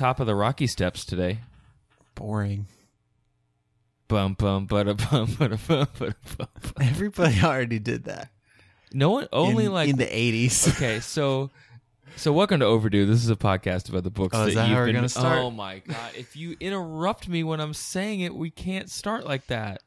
Top of the Rocky Steps today. Boring. Bum bum bada bum bada bum bada bum. Everybody already did that. No one only in, like in the eighties. okay, so so welcome to Overdue. This is a podcast about the books Oh, that that you've been. Oh my god! If you interrupt me when I'm saying it, we can't start like that.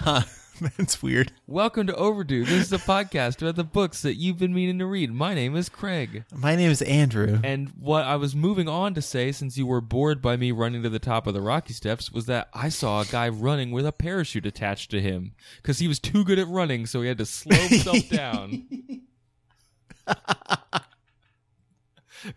huh? That's weird. Welcome to Overdue. This is a podcast about the books that you've been meaning to read. My name is Craig. My name is Andrew. And what I was moving on to say, since you were bored by me running to the top of the Rocky Steps, was that I saw a guy running with a parachute attached to him because he was too good at running, so he had to slow himself down.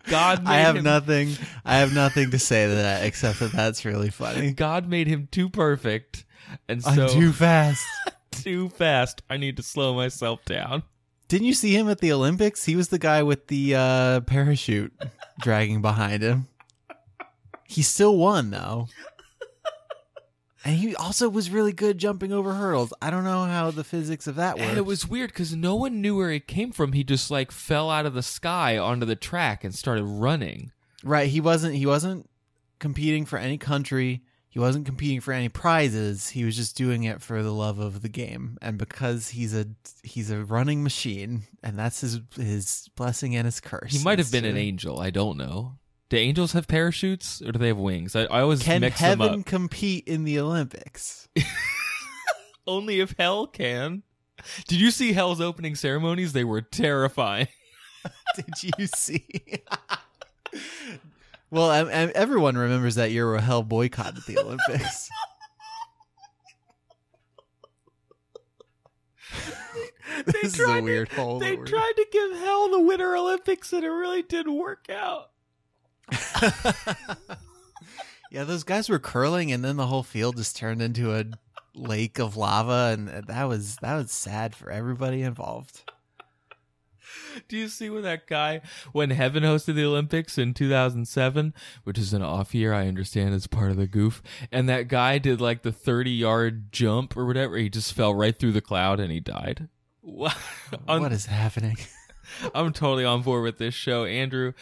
God made I have him, nothing. I have nothing to say to that except that that's really funny. God made him too perfect, and so I'm too fast. too fast. I need to slow myself down. Didn't you see him at the Olympics? He was the guy with the uh, parachute dragging behind him. He still won though. And he also was really good jumping over hurdles. I don't know how the physics of that works. And it was weird because no one knew where he came from. He just like fell out of the sky onto the track and started running. right. He wasn't. He wasn't competing for any country. He wasn't competing for any prizes. He was just doing it for the love of the game, and because he's a he's a running machine, and that's his his blessing and his curse. He might have been an angel. I don't know. Do angels have parachutes or do they have wings? I, I always Can mix them heaven up. compete in the Olympics? Only if hell can. Did you see hell's opening ceremonies? They were terrifying. Did you see? well, um, um, everyone remembers that year where hell boycotted the Olympics. this is a weird hole. They tried to give hell the Winter Olympics and it really didn't work out. yeah, those guys were curling, and then the whole field just turned into a lake of lava, and that was that was sad for everybody involved. Do you see when that guy, when Heaven hosted the Olympics in 2007, which is an off year, I understand it's part of the goof, and that guy did like the 30 yard jump or whatever, he just fell right through the cloud and he died. What? On- what is happening? I'm totally on board with this show, Andrew.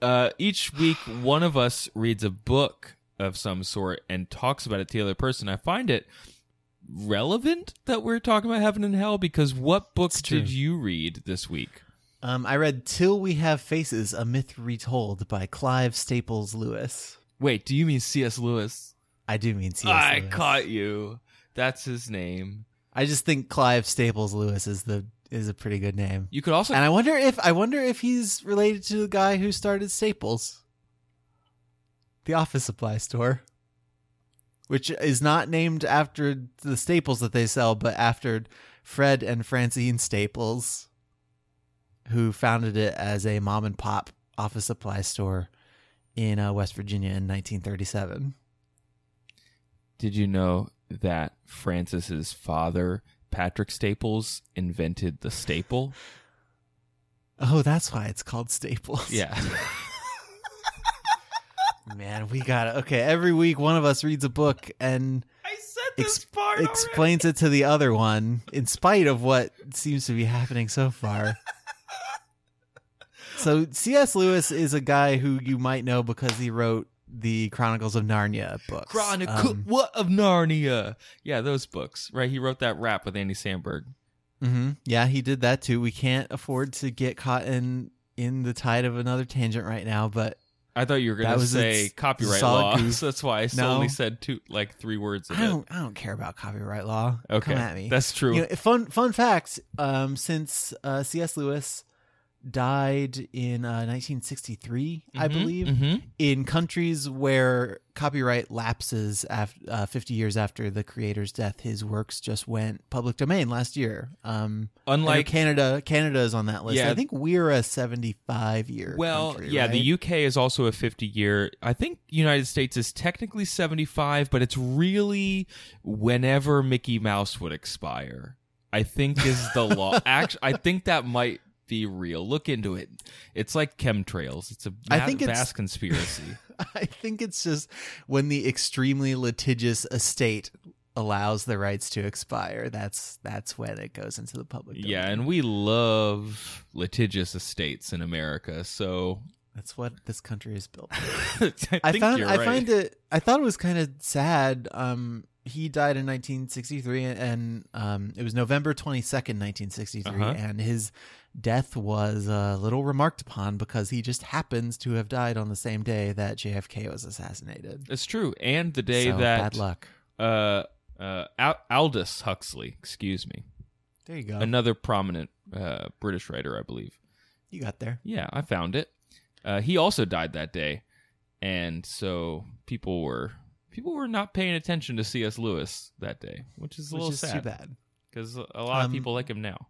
Uh, each week, one of us reads a book of some sort and talks about it to the other person. I find it relevant that we're talking about heaven and hell because what book It's true. did you read this week? Um, I read "Till We Have Faces: A Myth Retold" by Clive Staples Lewis. Wait, do you mean C.S. Lewis? I do mean C.S. I Lewis. caught you. That's his name. I just think Clive Staples Lewis is the is a pretty good name. You could also And I wonder if I wonder if he's related to the guy who started Staples, the office supply store, which is not named after the staples that they sell, but after Fred and Francine Staples, who founded it as a mom and pop office supply store in uh, West Virginia in 1937. did you know that Francis's father, Patrick Staples, invented the staple? Oh, that's why it's called Staples. Yeah. Man, we got it. Okay, every week one of us reads a book and I said ex- explains it to the other one in spite of what seems to be happening so far. so C.S. Lewis is a guy who you might know because he wrote the Chronicles of Narnia books. Chronicle Um, what of Narnia? Yeah, those books. Right, he wrote that rap with Andy Samberg. mhm. Yeah, he did that too. We can't afford to get caught in in the tide of another tangent right now, but I thought you were going to say copyright law. So that's why I No. only said two, like three words of I don't I don't care about copyright law. Okay, Come at me. that's true. You know, fun fun fact. Um, since uh, C.S. Lewis died in uh, 1963, I Mhm, believe, mhm. in countries where copyright lapses af- uh, 50 years after the creator's death. His works just went public domain last year. Um, Unlike Canada, Canada is on that list. Yeah. I think we're a 75 year. Well, country, yeah, right? the UK is also a 50 year. I think United States is technically 75, but it's really whenever Mickey Mouse would expire. I think is the law. Actually, I think that might be real. Look into it. It's like chemtrails. It's a I think it's- conspiracy. I think it's just when the extremely litigious estate allows the rights to expire. That's that's when it goes into the public. yeah, and we love litigious estates in America. So that's what this country is built. I, I think found you're I find it I thought it was kind of sad. Um, he died in 1963, and um, it was November 22nd, 1963, Uh-huh. and his death was a little remarked upon because he just happens to have died on the same day that JFK was assassinated. It's true. And the day So, that bad luck. uh uh Al- Aldous Huxley, excuse me, There you go. another prominent uh, British writer, I believe. you got there. Yeah, I found it. Uh, he also died that day, and so people were people were not paying attention to C.S. Lewis that day, which is a Which little is too sad bad. because a lot of Um, people like him now.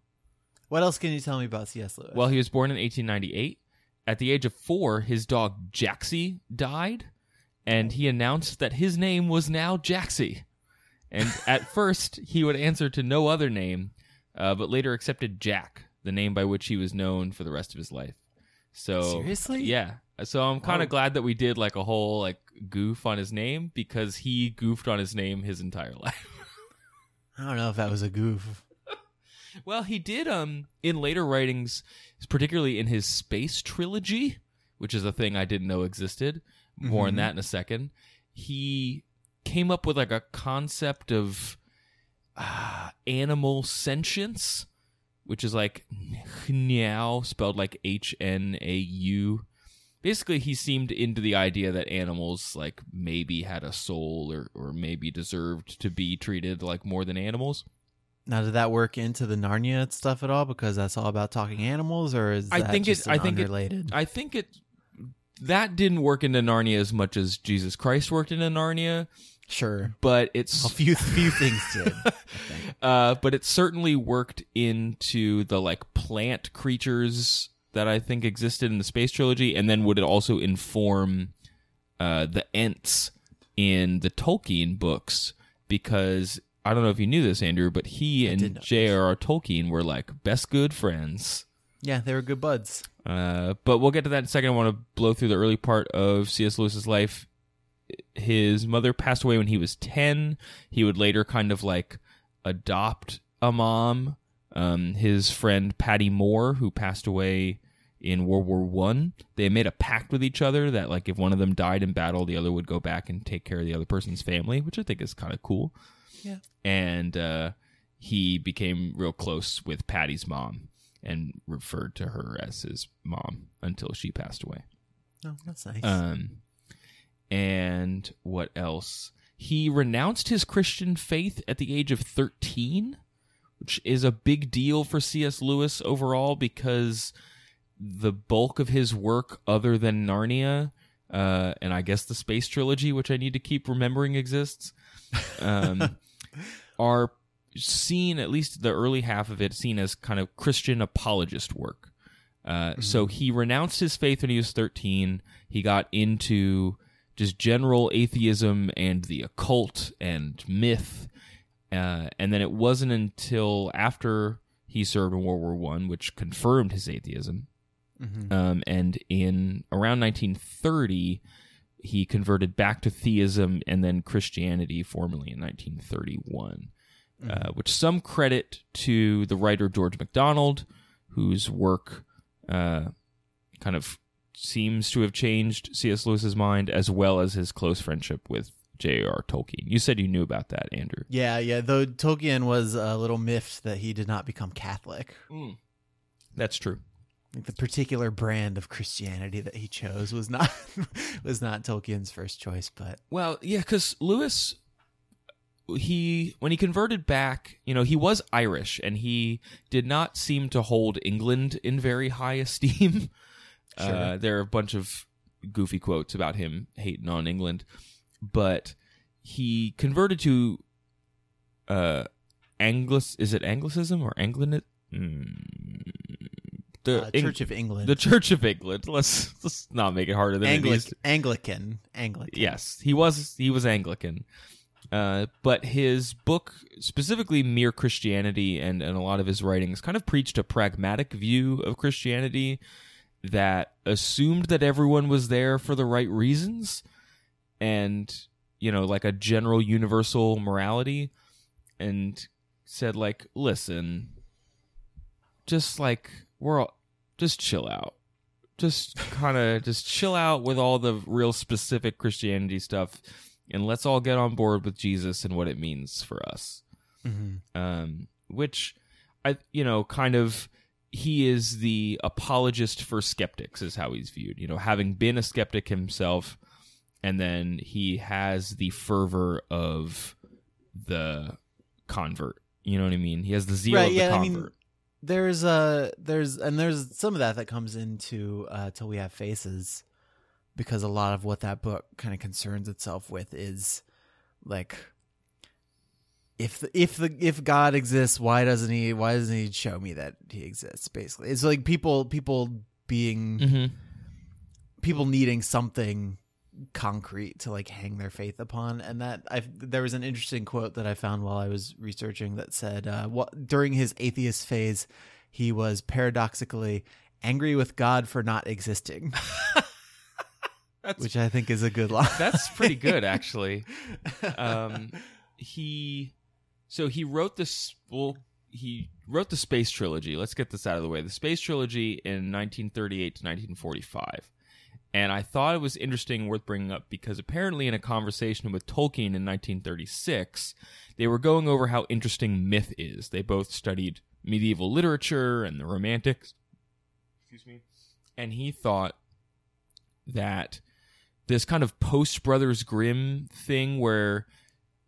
What else can you tell me about C.S. Lewis? Well, he was born in 1898. At the age of four, his dog Jaxie died, and he announced that his name was now Jaxie. And at first, he would answer to no other name, uh, but later accepted Jack, the name by which he was known for the rest of his life. So Seriously? yeah. So I'm kind Oh. of glad that we did like a whole like goof on his name because he goofed on his name his entire life. I don't know if that was a goof. Well, he did um in later writings, particularly in his space trilogy, which is a thing I didn't know existed. More on Mhm. that in a second. He came up with like a concept of uh, animal sentience, which is like Hnau, spelled like H N A U. Basically, he seemed into the idea that animals like maybe had a soul or, or maybe deserved to be treated like more than animals. Now, did that work into the Narnia stuff at all? Because that's all about talking animals, or is I that think it- I think it- I think it that didn't work into Narnia as much as Jesus Christ worked into Narnia, sure, but it's a few few things did. Uh but it certainly worked into the like plant creatures that I think existed in the space trilogy and then would it also inform uh the Ents in the Tolkien books because I don't know if you knew this Andrew but he I and. J.R.R. Tolkien were like best good friends. Yeah, they were good buds. Uh, but we'll get to that in a second. I want to blow through the early part of C.S. Lewis's life. His mother passed away when he was 10. He would later kind of like adopt a mom. Um, his friend Patty Moore, who passed away in World War One, they made a pact with each other that like if one of them died in battle, the other would go back and take care of the other person's family, which I think is kind of cool. Yeah. And uh, he became real close with Patty's mom and referred to her as his mom until she passed away. Oh, that's nice. Um, and what else? He renounced his Christian faith at the age of 13, which is a big deal for C.S. Lewis overall because the bulk of his work, other than Narnia, uh, and I guess the Space Trilogy, which I need to keep remembering exists, um, are seen, at least the early half of it, seen as kind of Christian apologist work. Uh, So he renounced his faith when he was 13. He got into just general atheism and the occult and myth. Uh, and then it wasn't until after he served in World War One, which confirmed his atheism. Mhm. Um, and in around 1930, he converted back to theism and then Christianity formally in 1931, uh, which some credit to the writer George MacDonald, whose work uh, kind of seems to have changed C.S. Lewis's mind, as well as his close friendship with J.R. Tolkien. You said you knew about that, Andrew. Yeah, yeah. Though Tolkien was a little miffed that he did not become Catholic. That's true. Like the particular brand of Christianity that he chose was not was not Tolkien's first choice, but Well, yeah, because Lewis he when he converted back, you know, he was Irish and he did not seem to hold England in very high esteem. Uh, there are a bunch of goofy quotes about him hating on England, but he converted to uh Anglis is it Anglicism or Anglican mm, the Uh, Eng- Church of England. the Church of England. Let's let's not make it harder than it needs Anglic- Anglican. Anglican. Yes, he was he was Anglican. Uh, but his book, specifically Mere Christianity, and, and a lot of his writings, kind of preached a pragmatic view of Christianity that assumed that everyone was there for the right reasons and, you know, like a general universal morality, and said, like, listen, just like, we're all, just chill out just kind of just chill out with all the real specific Christianity stuff, and let's all get on board with Jesus and what it means for us. Mhm. Um, which I, you know, kind of he is the apologist for skeptics is how he's viewed. You know, having been a skeptic himself, and then he has the fervor of the convert. You know what I mean? He has the zeal Right, of the yeah, I mean, convert. There's uh there's and there's some of that that comes into uh till we have faces because a lot of what that book kind of concerns itself with is like if the, if the if God exists, why doesn't he why doesn't he show me that he exists basically. It's like people people being hmm people needing something concrete to like hang their faith upon and that i there was an interesting quote that i found while i was researching that said uh what during his atheist phase he was paradoxically angry with god for not existing That's which i think is a good line That's pretty good, actually. Um, he, so he wrote this. Well, he wrote the space trilogy. Let's get this out of the way. The space trilogy in 1938 to 1945. And I thought it was interesting, worth bringing up, because apparently in a conversation with Tolkien in 1936, they were going over how interesting myth is. They both studied medieval literature and the Romantics. Excuse me. And he thought that this kind of post Brothers Grimm thing where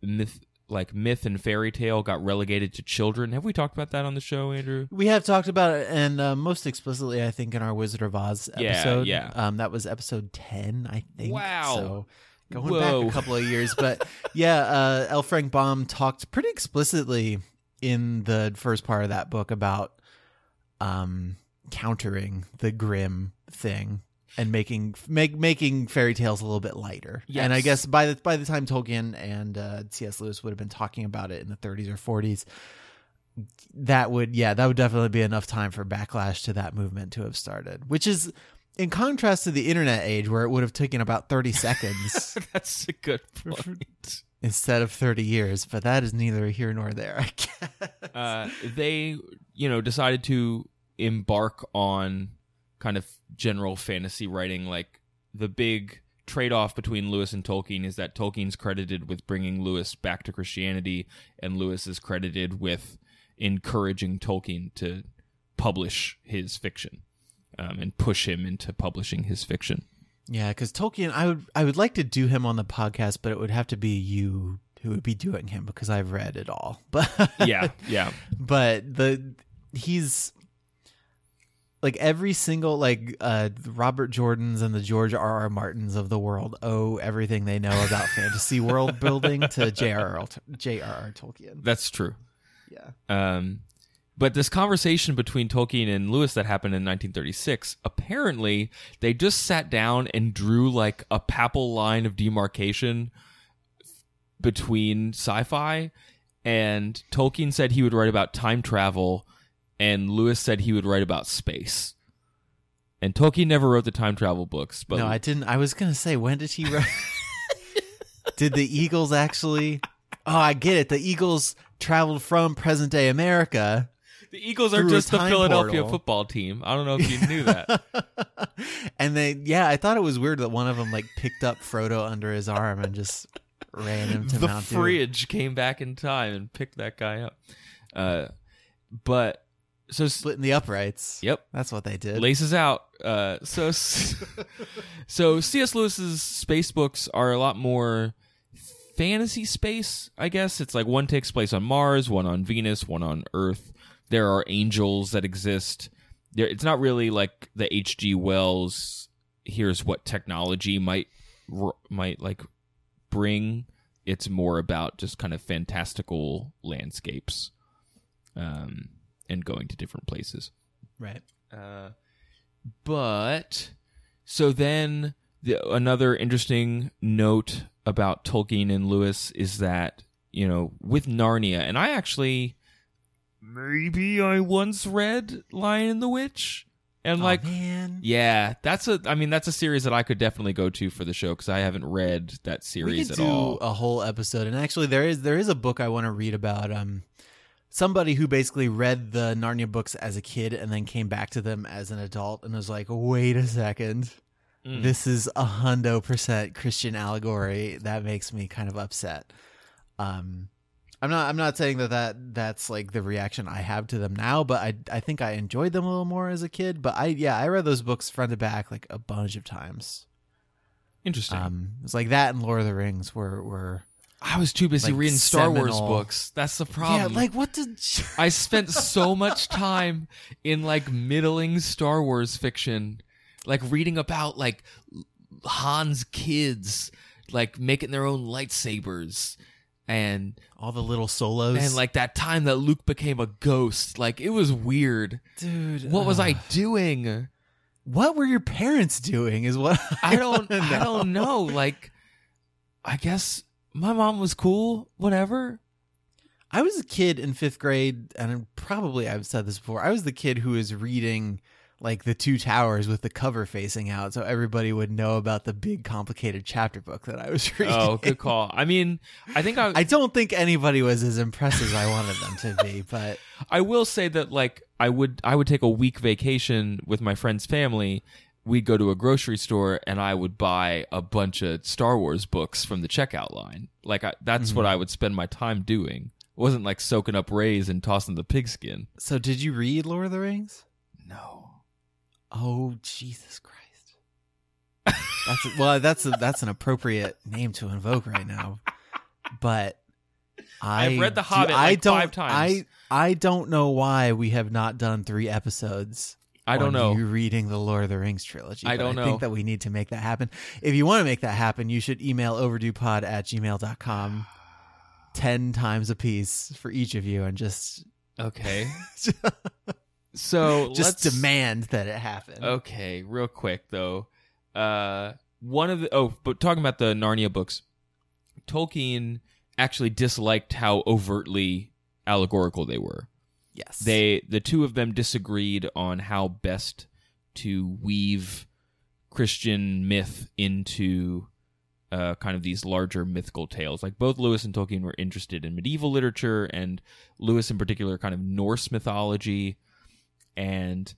myth, like myth and fairy tale, got relegated to children. Have we talked about that on the show, Andrew? we have talked about it and uh, most explicitly i think in our wizard of oz Yeah, episode yeah. um that was episode 10 i think Wow. so going Whoa. back a couple of years but yeah uh l frank baum talked pretty explicitly in the first part of that book about um countering the Grimm thing and making make making fairy tales a little bit lighter. And I guess by the by the time Tolkien and uh, C.S. Lewis would have been talking about it in the 30s or 40s, that would yeah that would definitely be enough time for backlash to that movement to have started. Which is in contrast to the internet age where it would have taken about 30 seconds That's a good point. instead of 30 years. But that is neither here nor there. I guess. uh, they, you know, decided to embark on kind of general fantasy writing. Like the big trade off between Lewis and Tolkien is that Tolkien's credited with bringing Lewis back to Christianity, and Lewis is credited with encouraging Tolkien to publish his fiction um, and push him into publishing his fiction. Yeah, because Tolkien, I would I would like to do him on the podcast, but it would have to be you who would be doing him because I've read it all. But Yeah, yeah. but the he's like every single like uh Robert Jordans and the George R. R. Martins of the world owe everything they know about fantasy world building to J.R.R. J.R.R. Tolkien. That's true. Yeah. Um, but this conversation between Tolkien and Lewis that happened in 1936, apparently they just sat down and drew like a papal line of demarcation between sci-fi. And Tolkien said he would write about time travel, and Lewis said he would write about space. And Tolkien never wrote the time travel books, but no, I didn't. I was gonna say, when did he write? did the Eagles actually? Oh, I get it. The Eagles traveled from present day America. the Eagles are just the Philadelphia portal. football team. I don't know if you knew that. and they, yeah, I thought it was weird that one of them like picked up Frodo under his arm and just ran him to the Mount Doom. fridge came back in time and picked that guy up. Uh, but so splitting the uprights. yep, That's what they did. laces out. Uh, so so C.S. Lewis's space books are a lot more fantasy space, I guess. It's like one takes place on Mars, one on Venus, one on Earth. There are angels that exist. There, it's not really like the H.G. Wells. Here's what technology might r- might like bring. It's more about just kind of fantastical landscapes, um, and going to different places. Right. Uh, but so then the, another interesting note about Tolkien and Lewis is that you know with Narnia, and I actually maybe I once read Lion and the Witch, and like oh, man. yeah, that's a I mean that's a series that I could definitely go to for the show because I haven't read that we series could at do all. a whole episode and actually there is there is a book i want to read about um somebody who basically read the narnia books as a kid and then came back to them as an adult and was like wait a second Mm. this is a hundo percent christian allegory that makes me kind of upset um i'm not i'm not saying that, that that's like the reaction i have to them now but i i think i enjoyed them a little more as a kid but i yeah i read those books front to back like a bunch of times Interesting. um it's like that and lord of the rings were were I was too busy like reading Star Wars books. That's the problem. Yeah, like what did I spent so much time in like middling Star Wars fiction, like reading about like Han's kids, like making their own lightsabers, and all the little solos and like that time that Luke became a ghost. Like it was weird. dude, What was uh, I doing? What were your parents doing? Is what I don't. wanna I don't know. Like, I guess my mom was cool. Whatever. I was a kid in fifth grade, and probably I've said this before. I was the kid who was reading like the two towers with the cover facing out, so everybody would know about the big complicated chapter book that I was oh, reading. Oh, good call. I mean, I think I. I don't think anybody was as impressed as I wanted them to be, but I will say that like I would I would take a week vacation with my friend's family. We'd go to a grocery store and I would buy a bunch of Star Wars books from the checkout line. Like I, that's mm-hmm. what I would spend my time doing. It wasn't like soaking up rays and tossing the pigskin. so did you read Lord of the Rings? No. Oh Jesus Christ! That's a, well, that's a, that's an appropriate name to invoke right now. But I, I've read The do- Hobbit, I like, don't, five times. I I don't know why we have not done three episodes. I don't know. You reading the Lord of the Rings trilogy. I don't I know. think that we need to make that happen. If you want to make that happen, you should email overduepod at gmail.com 10 times a piece for each of you and just Okay. So just demand that it happen. Okay, real quick though. Uh one of the oh, but talking about the Narnia books, Tolkien actually disliked how overtly allegorical they were. Yes. They the two of them disagreed on how best to weave Christian myth into uh, kind of these larger mythical tales. Like both Lewis and Tolkien were interested in medieval literature, and Lewis in particular, kind of Norse mythology, and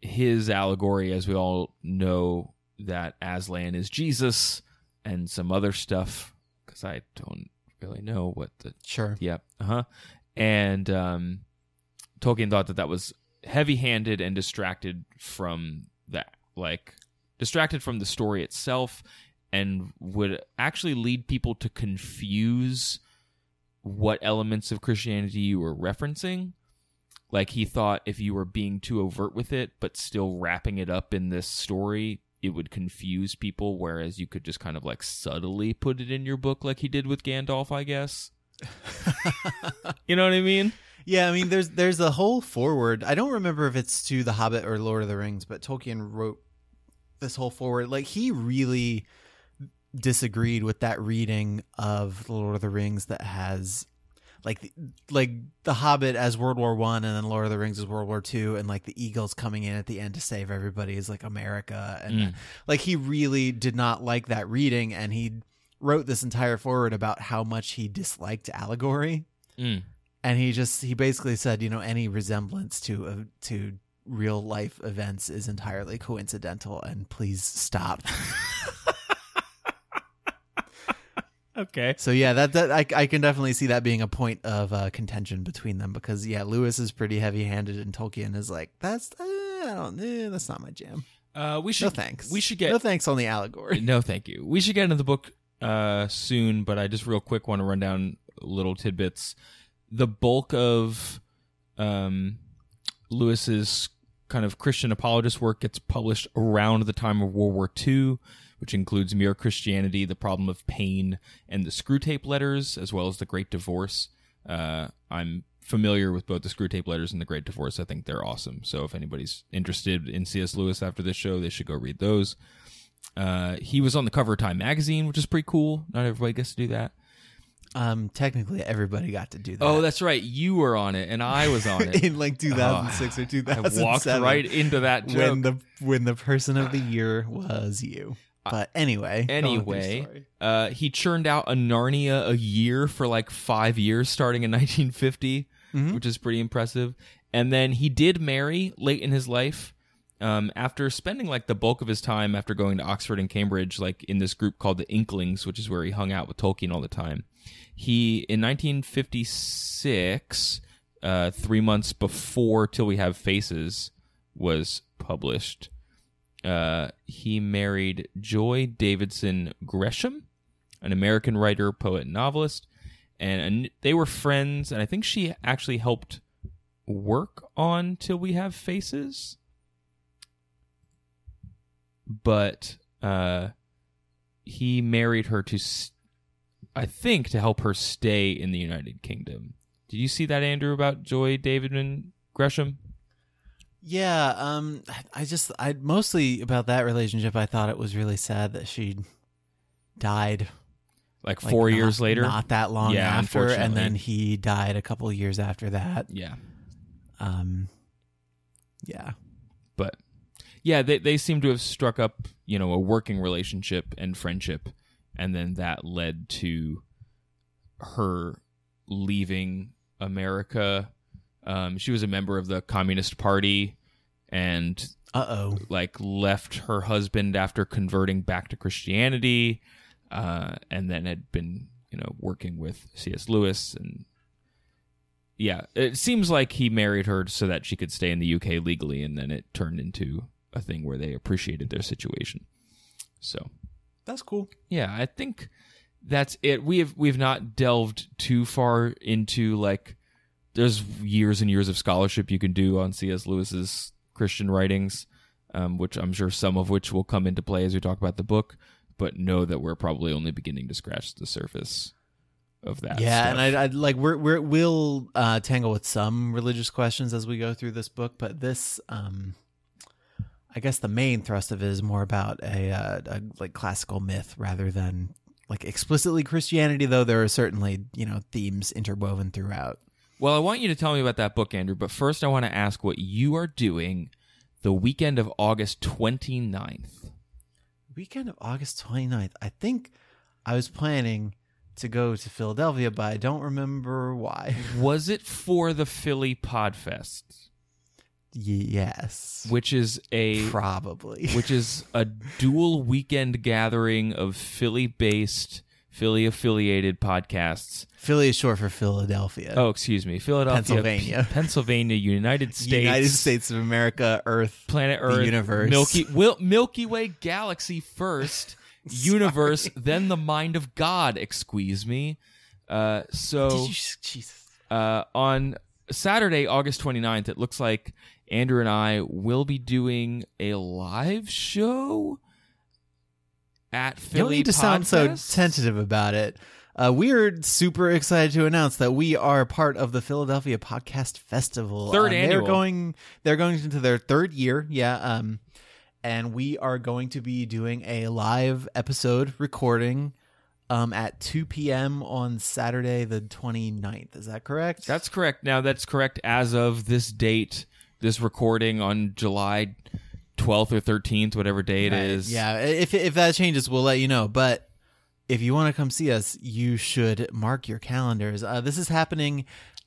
his allegory, as we all know, that Aslan is Jesus, and some other stuff because I don't really know what the Sure. Yep. Uh huh. And um, Tolkien thought that that was heavy-handed and distracted from that, like distracted from the story itself, and would actually lead people to confuse what elements of Christianity you were referencing. Like he thought if you were being too overt with it, but still wrapping it up in this story, it would confuse people. Whereas you could just kind of like subtly put it in your book, like he did with Gandalf, I guess. You know what I mean? Yeah, I mean, there's there's a whole forward. I don't remember if it's to The Hobbit or Lord of the Rings, but Tolkien wrote this whole forward. Like he really disagreed with that reading of Lord of the Rings that has like the, like The Hobbit as World War One, and then Lord of the Rings as World War Two, and like the Eagles coming in at the end to save everybody is like America, and Mm. like he really did not like that reading, and he wrote this entire forward about how much he disliked allegory Mm. And he just he basically said you know any resemblance to uh, to real life events is entirely coincidental and please stop Okay. so yeah that, that I, I can definitely see that being a point of uh, contention between them because yeah lewis is pretty heavy handed and tolkien is like that's uh, i don't eh, that's not my jam Uh, we should. no thanks We should get. no thanks on the allegory No, thank you. We should get into the book uh, soon, but I just real quick want to run down little tidbits. The bulk of um, Lewis's kind of Christian apologist work gets published around the time of World War II, which includes Mere Christianity, The Problem of Pain, and the Screwtape Letters, as well as The Great Divorce. Uh, I'm familiar with both the Screwtape Letters and The Great Divorce. I think they're awesome. So if anybody's interested in C.S. Lewis after this show, they should go read those. Uh, he was on the cover of Time magazine, which is pretty cool. Not everybody gets to do that. Um, technically, everybody got to do that. Oh, that's right. You were on it, and I was on it. in like 2006 or I 2007. walked right into that joke. when the when the person of the year was you. But anyway, go on with your Anyway, uh, he churned out a Narnia a year for like five years, starting in 1950, Mhm. which is pretty impressive. And then he did marry late in his life. Um, after spending like the bulk of his time after going to Oxford and Cambridge, like in this group called the Inklings, which is where he hung out with Tolkien all the time. He in 1956, uh, three months before Till We Have Faces was published, uh, he married Joy Davidman Gresham, an American writer, poet, and novelist, and, and they were friends. And I think she actually helped work on Till We Have Faces, but uh, he married her to, I think, to help her stay in the United Kingdom. Did you see that, Andrew, about Joy Davidman Gresham? yeah, um, I just I mostly about that relationship. I thought it was really sad that she died Like like, four not- years later. not that long Yeah, after, and then he died a couple years after that. yeah. Um, yeah, but yeah, they they seem to have struck up, you know, a working relationship and friendship, and then that led to her leaving America. Um, she was a member of the Communist Party, and uh oh. like left her husband after converting back to Christianity, uh, and then had been you know working with C.S. Lewis and yeah, it seems like he married her so that she could stay in the UK legally, and then it turned into a thing where they appreciated their situation. So That's cool. yeah, I think that's it. We have we've not delved too far into like there's years and years of scholarship you can do on C.S. Lewis's Christian writings, um, which I'm sure some of which will come into play as we talk about the book. But know that we're probably only beginning to scratch the surface of that. yeah, stuff. and I, I like we're, we're we'll uh, tangle with some religious questions as we go through this book, but this, um, I guess, the main thrust of it is more about a, uh, a like classical myth rather than like explicitly Christianity. Though there are certainly you know themes interwoven throughout. Well, I want you to tell me about that book, Andrew. But first, I want to ask what you are doing the weekend of August 29th. Weekend of August 29th. I think I was planning to go to Philadelphia, but I don't remember why. Was it for the Philly Podfest? Yes, which is a probably. which is a dual weekend gathering of Philly-based, Philly-affiliated podcasts. Philly is short for Philadelphia. Oh, excuse me, Philadelphia, Pennsylvania. P- Pennsylvania, United States, United States of America, Earth, planet Earth, universe. Milky Wil- Milky Way galaxy first, universe, then the mind of God. Excuse me. Uh, so Did you, Jesus. uh, on Saturday, August 29th, it looks like Andrew and I will be doing a live show at Philly. You don't need to sound so tentative about it. Uh, we're super excited to announce that we are part of the Philadelphia Podcast Festival. Third Um, They're annual. going. They're going into their third year. Yeah. Um, and we are going to be doing a live episode recording. Um, at 2 p.m. on Saturday the 29th. Is that correct? That's correct. Now, that's correct as of this date, this recording on July 12th or 13th, whatever day it Right. is. Yeah, if if that changes, we'll let you know. But if you want to come see us, you should mark your calendars. Uh, this is happening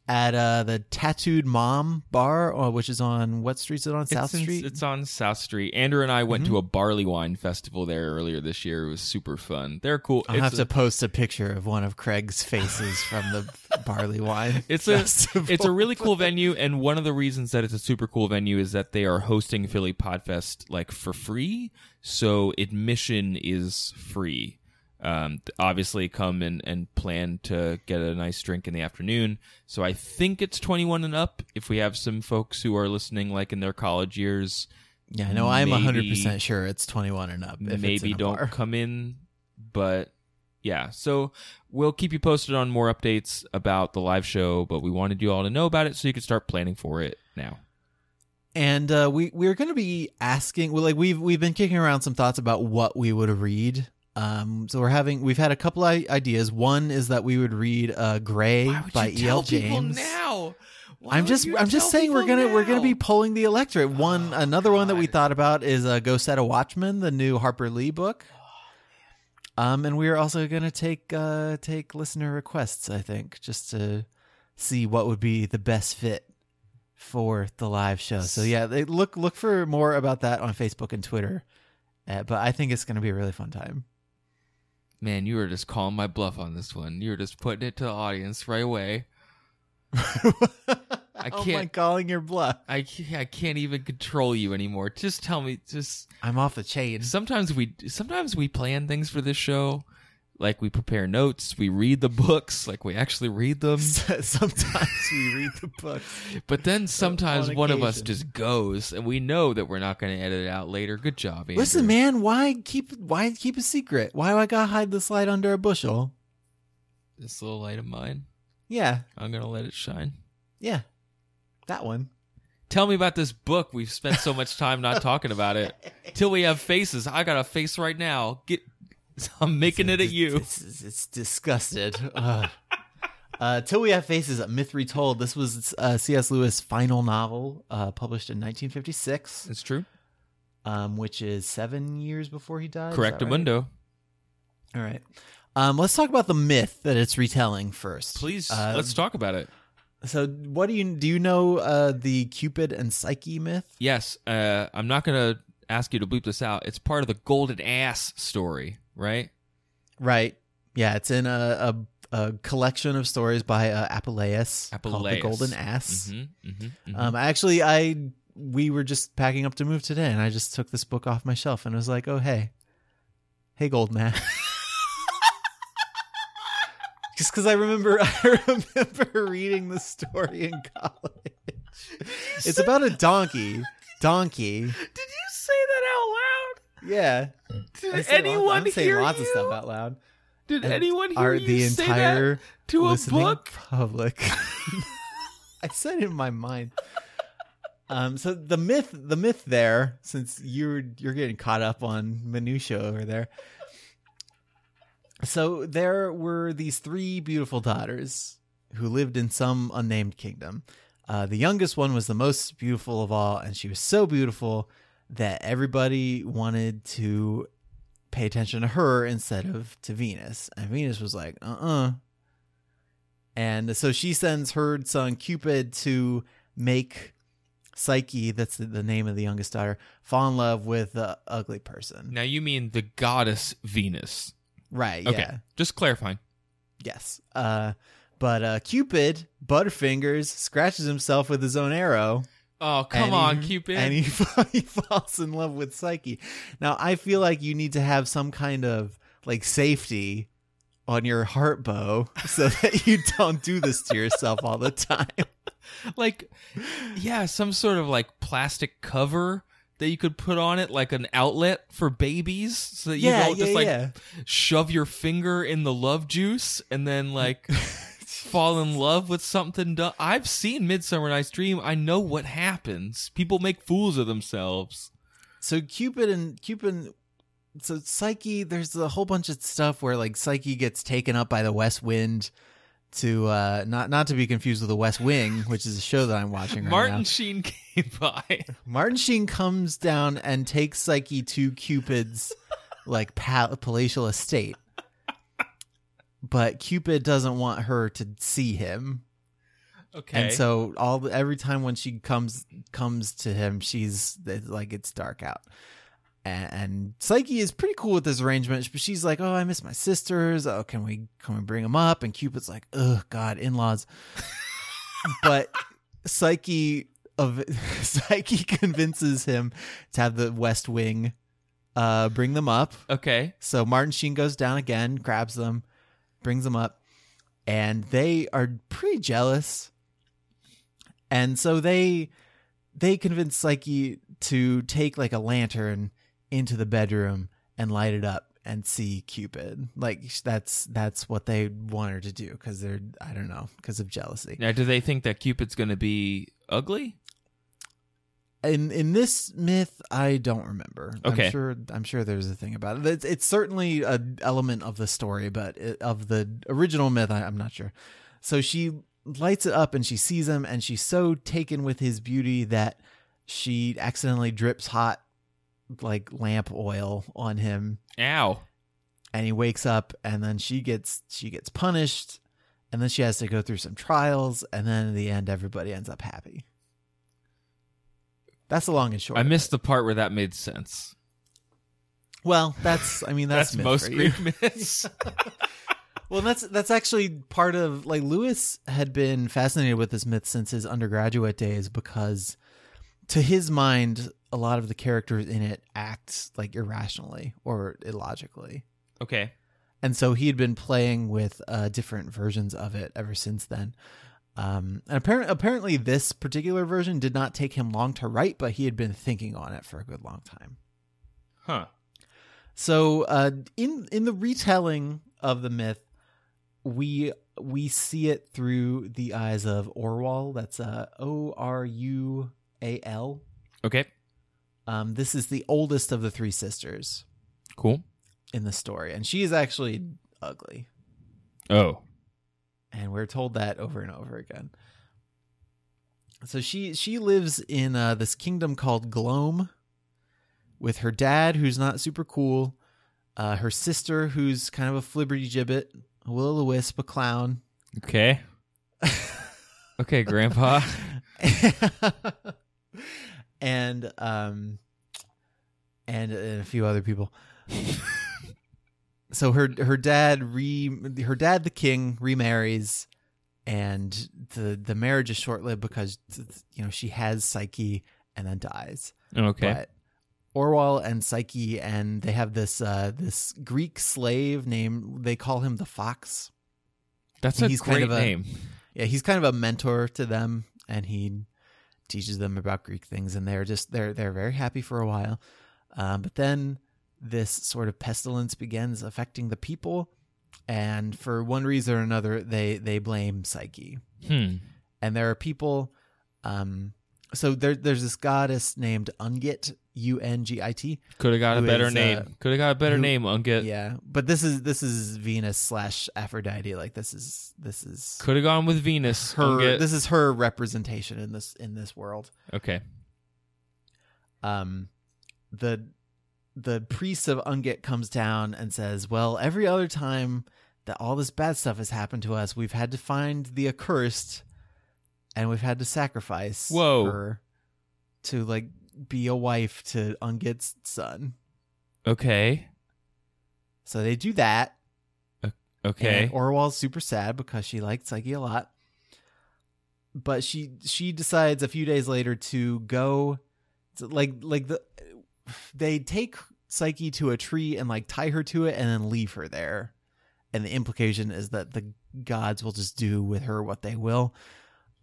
at uh, the Tattooed Mom Bar, uh, which is on what street is it on? South in- Street. Mm-hmm. It's on South Street. Andrew and I went to a barley wine festival there earlier this year. It was super fun. They're cool. I'll It's have a- to post a picture of one of Craig's faces from the barley wine. It's a it's a really cool venue, and one of the reasons that it's a super cool venue is that they are hosting Philly Podfest like for free. So admission is free. Um, obviously, come and, and plan to get a nice drink in the afternoon. So I think it's 21 and up. If we have some folks who are listening, like in their college years, Yeah, no, I'm Maybe- 100% sure it's 21 and up. if maybe don't bar. come in. But yeah, so we'll keep you posted on more updates about the live show. But we wanted you all to know about it so you could start planning for it now. And uh, we we're going to be asking. Well, like we've we've been kicking around some thoughts about what we would read. Um, so we're having we've had a couple of ideas. One is that we would read uh, Grey by E. L. James. now? Why I'm just I'm just saying we're gonna we're gonna be polling the electorate. One Oh, another one that we thought about is uh, Go Set a Watchman, the new Harper Lee book. Um, and we are also gonna take uh take listener requests. I think just to see what would be the best fit for the live show. So yeah, they look look for more about that on Facebook and Twitter. Uh, but I think it's gonna be a really fun time. Man, you were just calling my bluff on this one. You were just putting it to the audience right away. I oh can't- am calling your bluff. I can't, I can't even control you anymore. Just tell me. Just I'm off the chain. sometimes we sometimes we plan things for this show, like we prepare notes, we read the books, like we actually read them. Sometimes we read the books. But then sometimes on one of us just goes, and we know that we're not going to edit it out later. Good job, Andrew. Listen, man, why keep why keep a secret? Why do I gotta hide this light under a bushel? This little light of mine, Yeah, I'm going to let it shine. yeah, that one. Tell me about this book. We've spent so much time not talking about it. Till we have faces. I got a face right now. Get. I'm making it at you. It's, it's, it's disgusted. Ugh. Uh, Till we have faces, a myth retold. This was uh, C.S. Lewis' final novel, uh, published in 1956, It's true. um, which is seven years before he died. Correct, that right? Mundo. All right. Um, let's talk about the myth that it's retelling first. Please, Uh, let's talk about it. So, what do you do? You know uh, the Cupid and Psyche myth? Yes, uh, I'm not going to ask you to bleep this out. It's part of the Golden Ass story, right? Right. Yeah, it's in a, a, a collection of stories by uh, Apuleius, called The Golden Ass. Mm-hmm, mm-hmm, Um, actually, I we were just packing up to move today, and I just took this book off my shelf and was like, "Oh, hey, hey, Golden Ass." just because I remember, I remember reading the story in college. It's about a donkey. Donkey. Did you say that out loud? Yeah. Did I say lots- anyone I'm saying hear lots you? of stuff out loud. Did And anyone hear Are you the say entire that to a book? public? I said it in my mind. Um, so the myth, the myth there, since you're you're getting caught up on minutia over there. So there were these three beautiful daughters who lived in some unnamed kingdom. Uh, the youngest one was the most beautiful of all, and she was so beautiful that everybody wanted to pay attention to her instead of to Venus. And Venus was like, uh uh And so she sends her son Cupid to make Psyche, that's the, the name of the youngest daughter, fall in love with the ugly person. Now you mean the goddess Venus? Right, Okay, yeah. just clarifying. Yes. Uh, but uh, Cupid, Butterfingers, scratches himself with his own arrow. Oh come and on, he- Cupid! And he, he falls in love with Psyche. Now, I feel like you need to have some kind of like safety on your heart bow so that you don't do this to yourself all the time. like, yeah, some sort of like plastic cover that you could put on it, like an outlet for babies, so that you Yeah, don't just like yeah. shove your finger in the love juice and then like fall in love with something. Du- I've seen Midsummer Night's Dream. I know what happens. People make fools of themselves. So Cupid and Cupid so Psyche, there's a whole bunch of stuff where like Psyche gets taken up by the West Wind to uh not not to be confused with the West Wing, which is a show that I'm watching right now. Martin now. Sheen came by. Martin Sheen comes down and takes Psyche to Cupid's like pal- palatial estate. But Cupid doesn't want her to see him. Okay. And so all every time when she comes comes to him, she's it's like it's dark out. And, and Psyche is pretty cool with this arrangement, but she's like, "Oh, I miss my sisters. Oh, can we can we bring them up?" And Cupid's like, "Oh God, in laws." but Psyche of Psyche convinces him to have the West Wing uh, bring them up. Okay. So Martin Sheen goes down again, grabs them, brings them up, and they are pretty jealous. And so they they convince Psyche to take like a lantern into the bedroom and light it up and see Cupid. Like that's that's what they want her to do because they're I don't know because of jealousy. Now, do they think that Cupid's going to be ugly? In in this myth i don't remember. Okay. i'm sure i'm sure there's a thing about it. It's, it's certainly an element of the story but it, of the original myth I, i'm not sure. So she lights it up and she sees him and she's so taken with his beauty that she accidentally drips hot like lamp oil on him. Ow. and he wakes up and then she gets she gets punished and then she has to go through some trials and then in the end everybody ends up happy that's the long and short I missed the part where that made sense. well that's i mean that's, That's, most. Greek myths. well that's that's actually part of like lewis had been fascinated with this myth since his undergraduate days because to his mind a lot of the characters in it act like irrationally or illogically okay. and so he had been playing with uh, different versions of it ever since then. Um, and apparently, apparently, this particular version did not take him long to write, but he had been thinking on it for a good long time. Huh. So, uh, in in the retelling of the myth, we we see it through the eyes of Orual. That's uh, O R U A L. Okay. Um, this is the oldest of the three sisters Cool. in the story, and she is actually ugly. Oh. And we're told that over and over again. So she she lives in uh, this kingdom called Glome with her dad, who's not super cool, uh, her sister, who's kind of a flibberty gibbet, a will o' the wisp, a clown, Okay. Okay, Grandpa. and um, and, and a few other people. so her her dad re her dad the king remarries and the the marriage is short lived because you know she has Psyche and then dies. Okay. But Orual and Psyche and they have this uh this Greek slave named they call him the fox. That's a he's great kind of a- name. Yeah, he's kind of a mentor to them and he teaches them about Greek things and they're just they're they're very happy for a while. Um, but then this sort of pestilence begins affecting the people and for one reason or another they they blame Psyche. Hmm. And there are people um so there there's this goddess named Ungit, U N G I T. Could have got a better is, uh, name. Could have got a better who- name, Ungit. Yeah. But this is this is Venus slash Aphrodite. Like this is this is Could have gone with Venus. her Ungit. this is her representation in this in this world. okay. um the the priest of Ungit comes down and says, "Well, every other time that all this bad stuff has happened to us, we've had to find the accursed and we've had to sacrifice Whoa. her to like be a wife to Ungit's son." Okay. So they do that. Okay. And Orual's super sad because she liked Psyche a lot. But she she decides a few days later to go to, like like the they take Psyche to a tree and like tie her to it and then leave her there. And the implication is that the gods will just do with her what they will.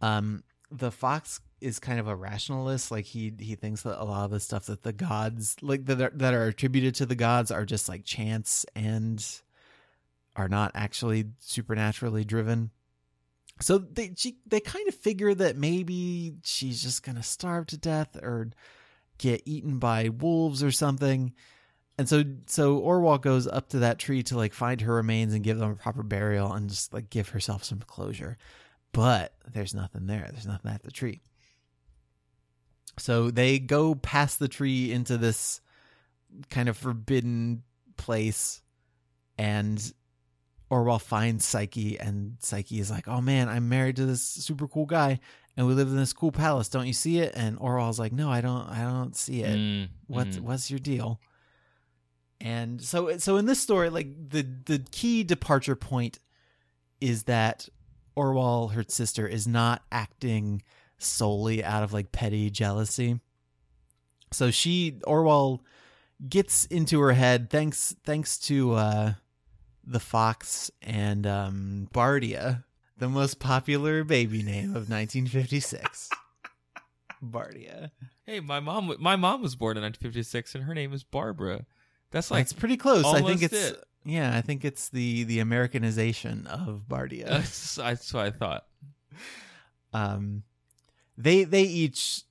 Um the fox is kind of a rationalist like he he thinks that a lot of the stuff that the gods like that are, that are attributed to the gods are just like chance and are not actually supernaturally driven. So they she, they kind of figure that maybe she's just gonna starve to death or get eaten by wolves or something. And so so Orual goes up to that tree to like find her remains and give them a proper burial and just like give herself some closure. But there's nothing there. There's nothing at the tree. So they go past the tree into this kind of forbidden place and Orual finds Psyche, and Psyche is like, "Oh man, I'm married to this super cool guy, and we live in this cool palace. Don't you see it?" And Orual's like, "No, I don't. I don't see it. Mm, What's mm. what's your deal?" And so, so in this story, like the the key departure point is that Orual, her sister, is not acting solely out of like petty jealousy. So she Orual gets into her head thanks thanks to uh, the fox and um, Bardia, the most popular baby name of 1956. Bardia. Hey, my mom. My mom was born in 1956, and her name is Barbara. That's like That's pretty close. I think it's it. yeah, I think it's the the Americanization of Bardia. that's, that's what I thought. um they they each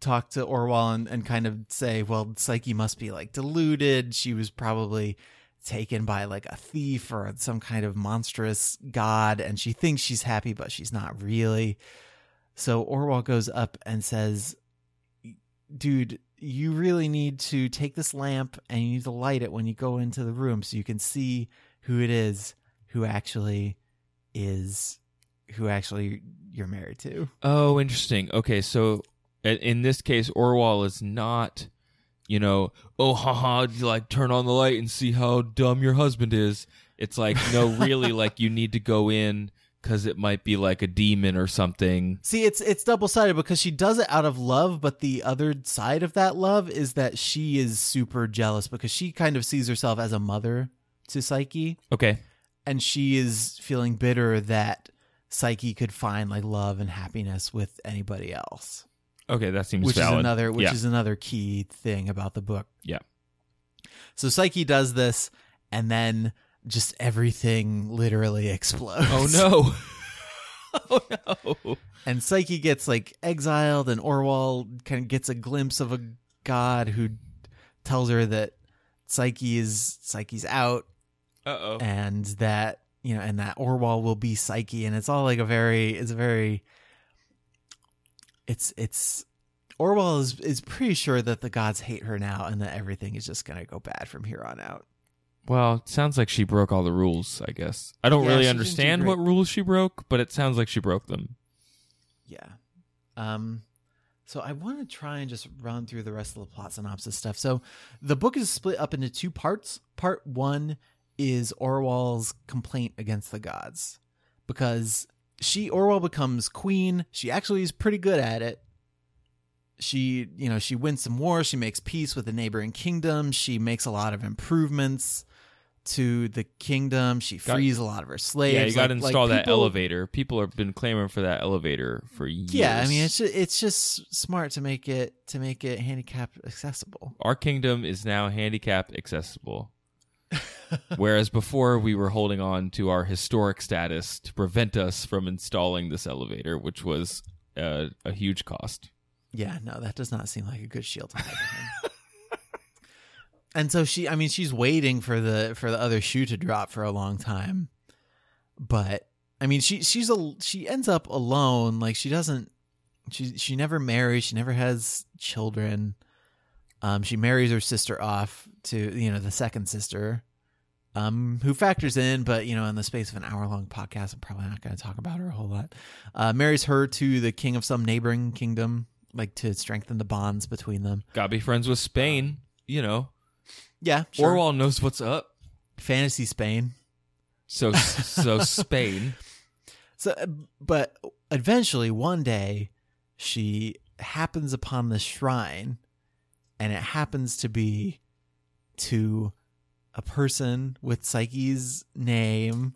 talk to Orual and, and kind of say, well, Psyche must be like deluded. She was probably taken by like a thief or some kind of monstrous god, and she thinks she's happy, but she's not really. So Orual goes up and says, Dude, you really need to take this lamp and you need to light it when you go into the room so you can see who it is who actually is who actually you're married to. Oh, interesting. Okay, so in- this case, Orual is not, you know, oh, haha, like turn on the light and see how dumb your husband is. It's like, no, really, like you need to go in because it might be like a demon or something. See, it's it's double sided because she does it out of love, but the other side of that love is that she is super jealous because she kind of sees herself as a mother to Psyche, Okay. and she is feeling bitter that Psyche could find like love and happiness with anybody else, Okay, that seems which valid. is another which yeah. is another key thing about the book. Yeah. So Psyche does this, and then just everything literally explodes. Oh no. oh no. and Psyche gets like exiled, and Orual kind of gets a glimpse of a god who tells her that Psyche is Psyche's out, Uh oh. and that you know, and that Orual will be Psyche, and it's all like a very, it's a very, it's it's Orual is is pretty sure that the gods hate her now, and that everything is just gonna go bad from here on out. Well, it sounds like she broke all the rules, I guess. I don't Yeah, really didn't do understand what rules she broke, but it sounds like she broke them. Yeah. Um so I want to try and just run through the rest of the plot synopsis stuff. So the book is split up into two parts. Part 1 is Orual's complaint against the gods because she Orual becomes queen. She actually is pretty good at it. She, you know, she wins some wars, she makes peace with the neighboring kingdom, she makes a lot of improvements to the kingdom. She Got- frees a lot of her slaves. yeah, you got to Like- like install that people- elevator. People have been clamoring for that elevator for years. Yeah, I mean it's just, it's just smart to make it to make it handicap accessible. our kingdom is now handicap accessible. Whereas before we were holding on to our historic status to prevent us from installing this elevator, which was a huge cost. Yeah, no, that does not seem like a good shield and so she, I mean, she's waiting for the for the other shoe to drop for a long time, but I mean, she she's a she ends up alone. Like she doesn't she she never marries. She never has children. Um, she marries her sister off to you know the second sister, um, who factors in, but you know in the space of an hour long podcast, I'm probably not going to talk about her a whole lot. Uh, marries her to the king of some neighboring kingdom, like to strengthen the bonds between them. Gotta be friends with Spain, you know. Yeah, sure. Orual knows what's up. fantasy Spain. So so Spain. So, uh, but eventually, one day, she happens upon the shrine, and it happens to be to a person with Psyche's name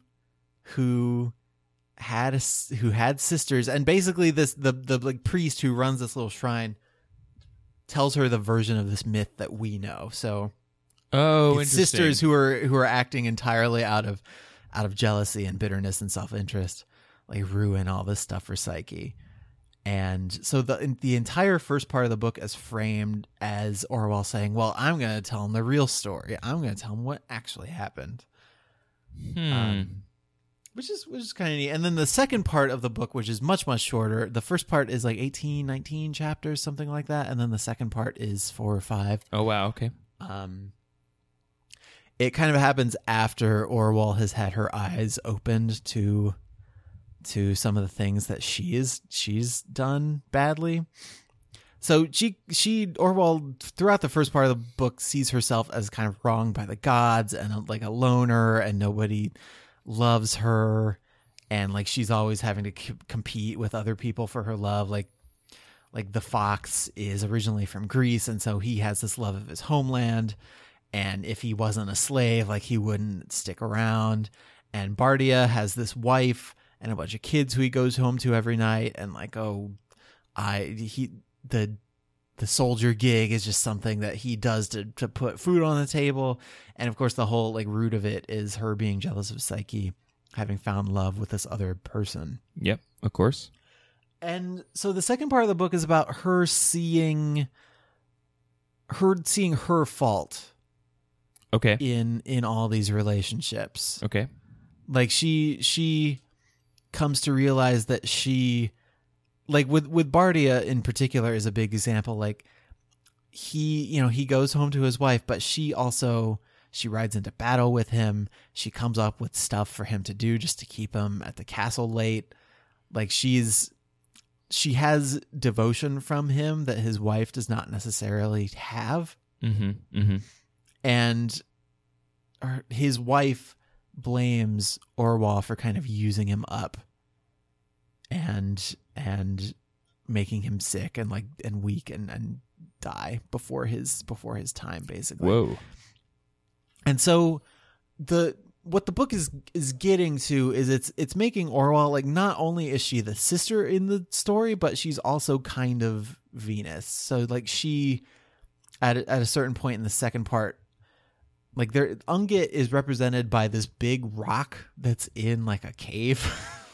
who had a, who had sisters, and basically this the the like priest who runs this little shrine tells her the version of this myth that we know. So Oh, sisters who are who are acting entirely out of out of jealousy and bitterness and self-interest. Like ruin all this stuff for psyche and so the the entire first part of the book is framed as orual saying well i'm going to tell him the real story i'm going to tell him what actually happened Hmm. um, which is which is kind of neat and then the second part of the book which is much much shorter the first part is like 18 19 chapters something like that and then the second part is four or 5. Oh wow, okay. um, it kind of happens after Orual has had her eyes opened to to some of the things that she is she's done badly. So she she Orual throughout the first part of the book sees herself as kind of wronged by the gods and uh, like a loner and nobody loves her. And like she's always having to c- compete with other people for her love. Like like the fox is originally from Greece and so he has this love of his homeland. And if he wasn't a slave like he wouldn't stick around. And Bardia has this wife and a bunch of kids who he goes home to every night and like oh I he the the soldier gig is just something that he does to to put food on the table and of course the whole like root of it is her being jealous of Psyche having found love with this other person Yep, of course. and so the second part of the book is about her seeing her seeing her fault Okay. in in all these relationships Okay. like she she comes to realize that she like with with Bardia in particular is a big example like he you know he goes home to his wife but she also she rides into battle with him she comes up with stuff for him to do just to keep him at the castle late like she's she has devotion from him that his wife does not necessarily have Mm-hmm. Mm-hmm. and his wife blames Orual for kind of using him up and and making him sick and like and weak and and die before his before his time basically. Whoa. And so the what the book is is getting to is it's it's making Orual like not only is she the sister in the story but she's also kind of Venus. So like she at a, at a certain point in the second part like there Ungit is represented by this big rock that's in like a cave.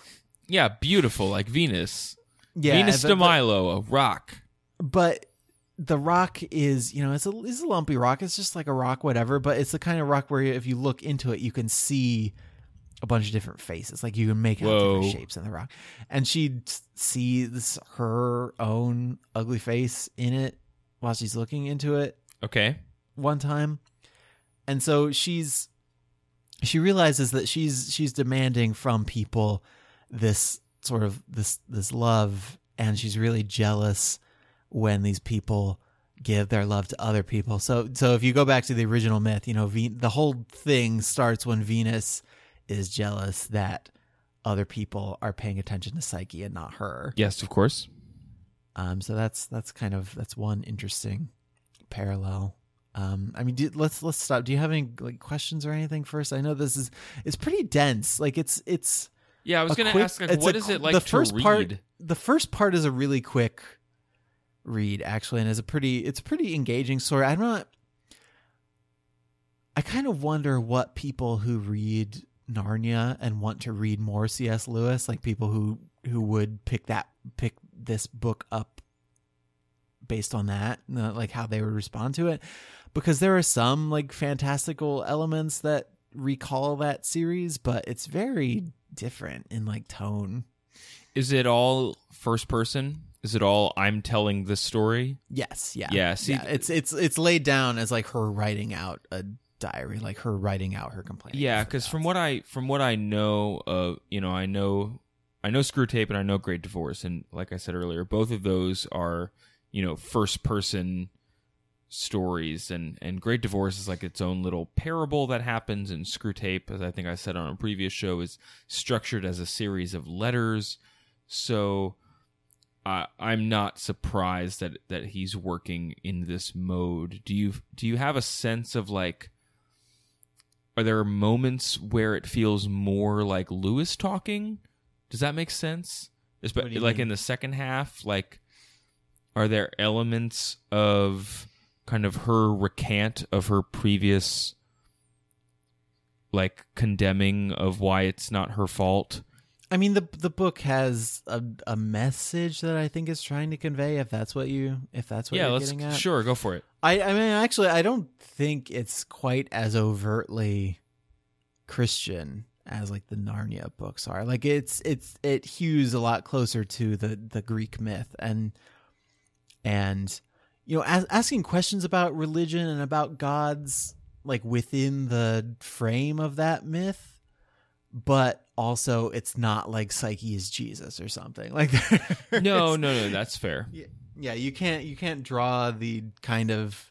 Yeah, beautiful, like Venus. yeah, Venus but- de Milo, a rock. but the rock is you know it's a it's a lumpy rock it's just like a rock whatever but it's the kind of rock where if you look into it you can see a bunch of different faces like you can make out Whoa. different shapes in the rock and she sees her own ugly face in it while she's looking into it Okay. one time and so she's she realizes that she's she's demanding from people this sort of this this love and she's really jealous when these people give their love to other people so so if you go back to the original myth you know the whole thing starts when venus is jealous that other people are paying attention to psyche and not her Yes, of course. um, so that's that's kind of that's one interesting parallel. Um, I mean, do, let's let's stop. Do you have any like questions or anything first? I know this is it's pretty dense. Like it's it's Yeah, I was gonna ask, like, what is qu- it like the to first read? part? The first part is a really quick read, actually, and is a pretty it's a pretty engaging story. I'm not. I kind of wonder what people who read Narnia and want to read more C.S. Lewis, like people who who would pick that pick this book up based on that, uh, like how they would respond to it, because there are some like fantastical elements that recall that series, but it's very different in like tone. Is it all first person? Is it all I'm telling the story? Yes, yeah, Yeah, see- yeah. It's it's it's laid down as like her writing out a diary, like her writing out her complaint. Yeah, because from what I from what I know, uh, you know, I know I know Screwtape and I know Great Divorce, and like I said earlier, both of those are you know first person stories, and and Great Divorce is like its own little parable that happens, and Screwtape, as I think I said on a previous show, is structured as a series of letters. So I I'm not surprised that that he's working in this mode. Do you do you have a sense of like? are there moments where it feels more like Lewis talking? Does that make sense? Espe- What do you like mean? in the second half, like are there elements of kind of her recant of her previous like condemning of why it's not her fault? I mean the the book has a a message that I think is trying to convey. If that's what you if that's what yeah, you're let's getting at, sure go for it. I I mean actually I don't think it's quite as overtly Christian as like the Narnia books are. Like it's it's it hews a lot closer to the the Greek myth and and you know as, asking questions about religion and about gods like within the frame of that myth but also it's not like Psyche is Jesus or something like No, no no, that's fair. yeah, yeah, you can't you can't draw the kind of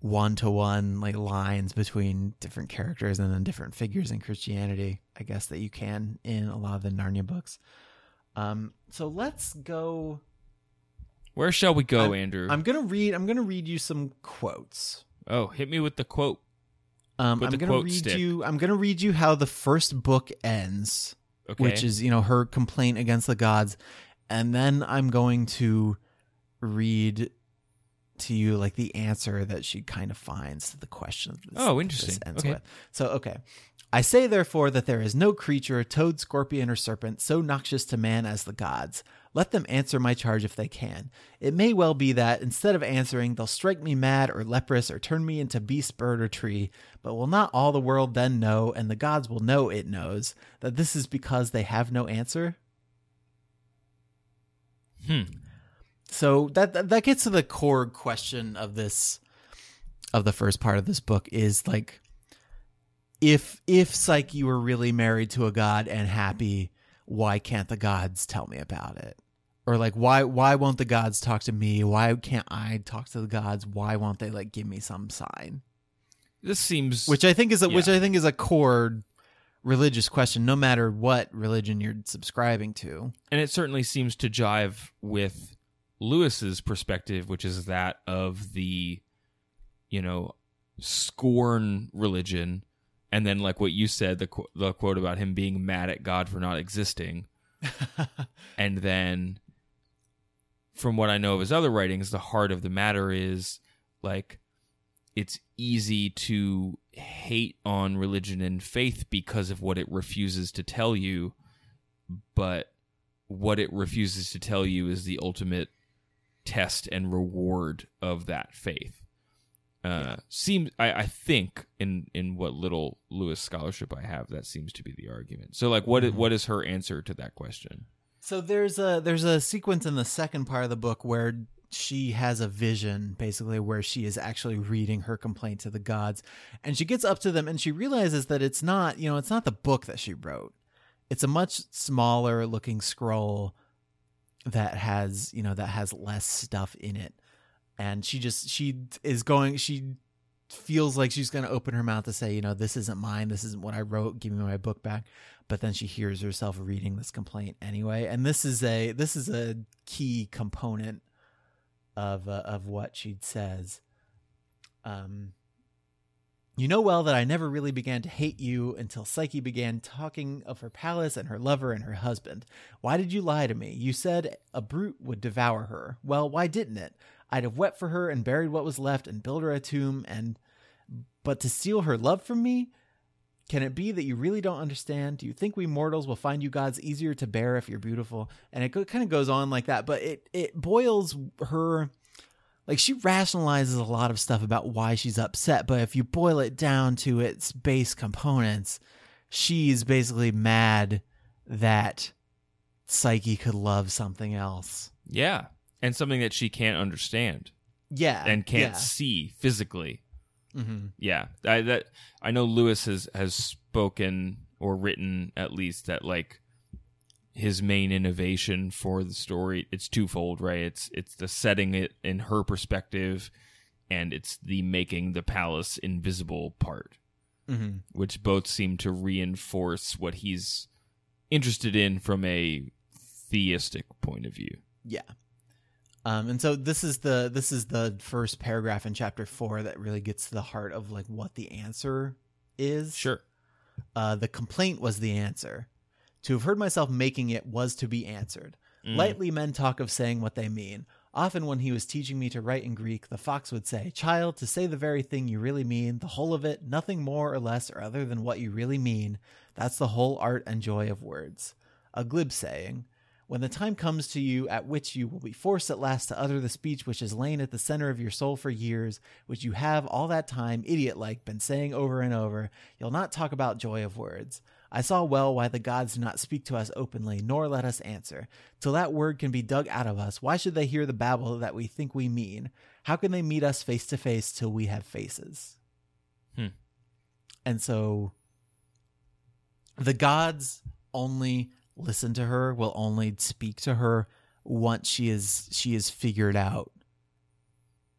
one to one like lines between different characters and then different figures in Christianity. I guess that you can in a lot of the Narnia books. Um, so let's go. Where shall we go, I'm- Andrew? I'm gonna read. I'm gonna read you some quotes. oh, hit me with the quote. Um, With I'm gonna quote read stick. you. I'm gonna read you how the first book ends, Okay. which is you know her complaint against the gods, and then I'm going to read to you like the answer that she kind of finds to the question. This, Oh, interesting. Okay. with. So okay. I say therefore that there is no creature, toad, scorpion, or serpent so noxious to man as the gods. Let them answer my charge if they can. It may well be that, instead of answering, they'll strike me mad or leprous or turn me into beast, bird, or tree. But will not all the world then know, and the gods will know it knows, that this is because they have no answer? Hmm. So that, that that gets to the core question of this of the first part of this book is like if if Psyche were really married to a god and happy, why can't the gods tell me about it? Or like why why won't the gods talk to me? Why can't I talk to the gods? Why won't they like give me some sign? This seems Which I think is a which I think is a core religious question no matter what religion you're subscribing to. and it certainly seems to jive with Lewis's perspective, which is that of the, you know, scorn religion, and then like what you said, the qu- the quote about him being mad at God for not existing, and then, from what I know of his other writings, the heart of the matter is like, it's easy to hate on religion and faith because of what it refuses to tell you, but what it refuses to tell you is the ultimate test and reward of that faith. Uh, seems I, I think in in what little Lewis scholarship I have, that seems to be the argument. So, like, what i- what is her answer to that question? So there's a there's a sequence in the second part of the book where she has a vision basically where she is actually reading her complaint to the gods and she gets up to them and she realizes that it's not, you know, it's not the book that she wrote. It's a much smaller looking scroll that has, you know, that has less stuff in it. And she just she is going she feels like she's going to open her mouth to say, you know, this isn't mine, this isn't what I wrote, give me my book back but then she hears herself reading this complaint anyway and this is a this is a key component of uh, of what she says um you know well that I never really began to hate you until Psyche began talking of her palace and her lover and her husband. Why did you lie to me? You said a brute would devour her. Well, why didn't it? I'd have wept for her and buried what was left and built her a tomb and but to steal her love from me? Can it be that you really don't understand? Do you think we mortals will find you gods easier to bear if you're beautiful? And it kind of goes on like that, but it it boils her like she rationalizes a lot of stuff about why she's upset, but if you boil it down to its base components, she's basically mad that Psyche could love something else. Yeah, and something that she can't understand Yeah. and can't yeah. see physically. Mhm. Yeah, I that I know Lewis has has spoken or written at least that like his main innovation for the story it's twofold, right? It's it's the setting it in her perspective and it's the making the palace invisible part, Mhm. which both seem to reinforce what he's interested in from a theistic point of view. Yeah. Um, and so this is the this is the first paragraph in chapter four that really gets to the heart of like what the answer is. Sure. Uh, the complaint was the answer. To have heard myself making it was to be answered. Mm. Lightly men talk of saying what they mean. Often when he was teaching me to write in Greek, the fox would say, Child, to say the very thing you really mean, the whole of it, nothing more or less or other than what you really mean, that's the whole art and joy of words. A glib saying. When the time comes to you at which you will be forced at last to utter the speech which has lain at the center of your soul for years, which you have all that time, idiot like, been saying over and over, you'll not talk about joy of words. I saw well why the gods do not speak to us openly, nor let us answer. Till that word can be dug out of us, why should they hear the babble that we think we mean? How can they meet us face to face till we have faces? Hmm. And so the gods only listen to her, will only speak to her once she is she has figured out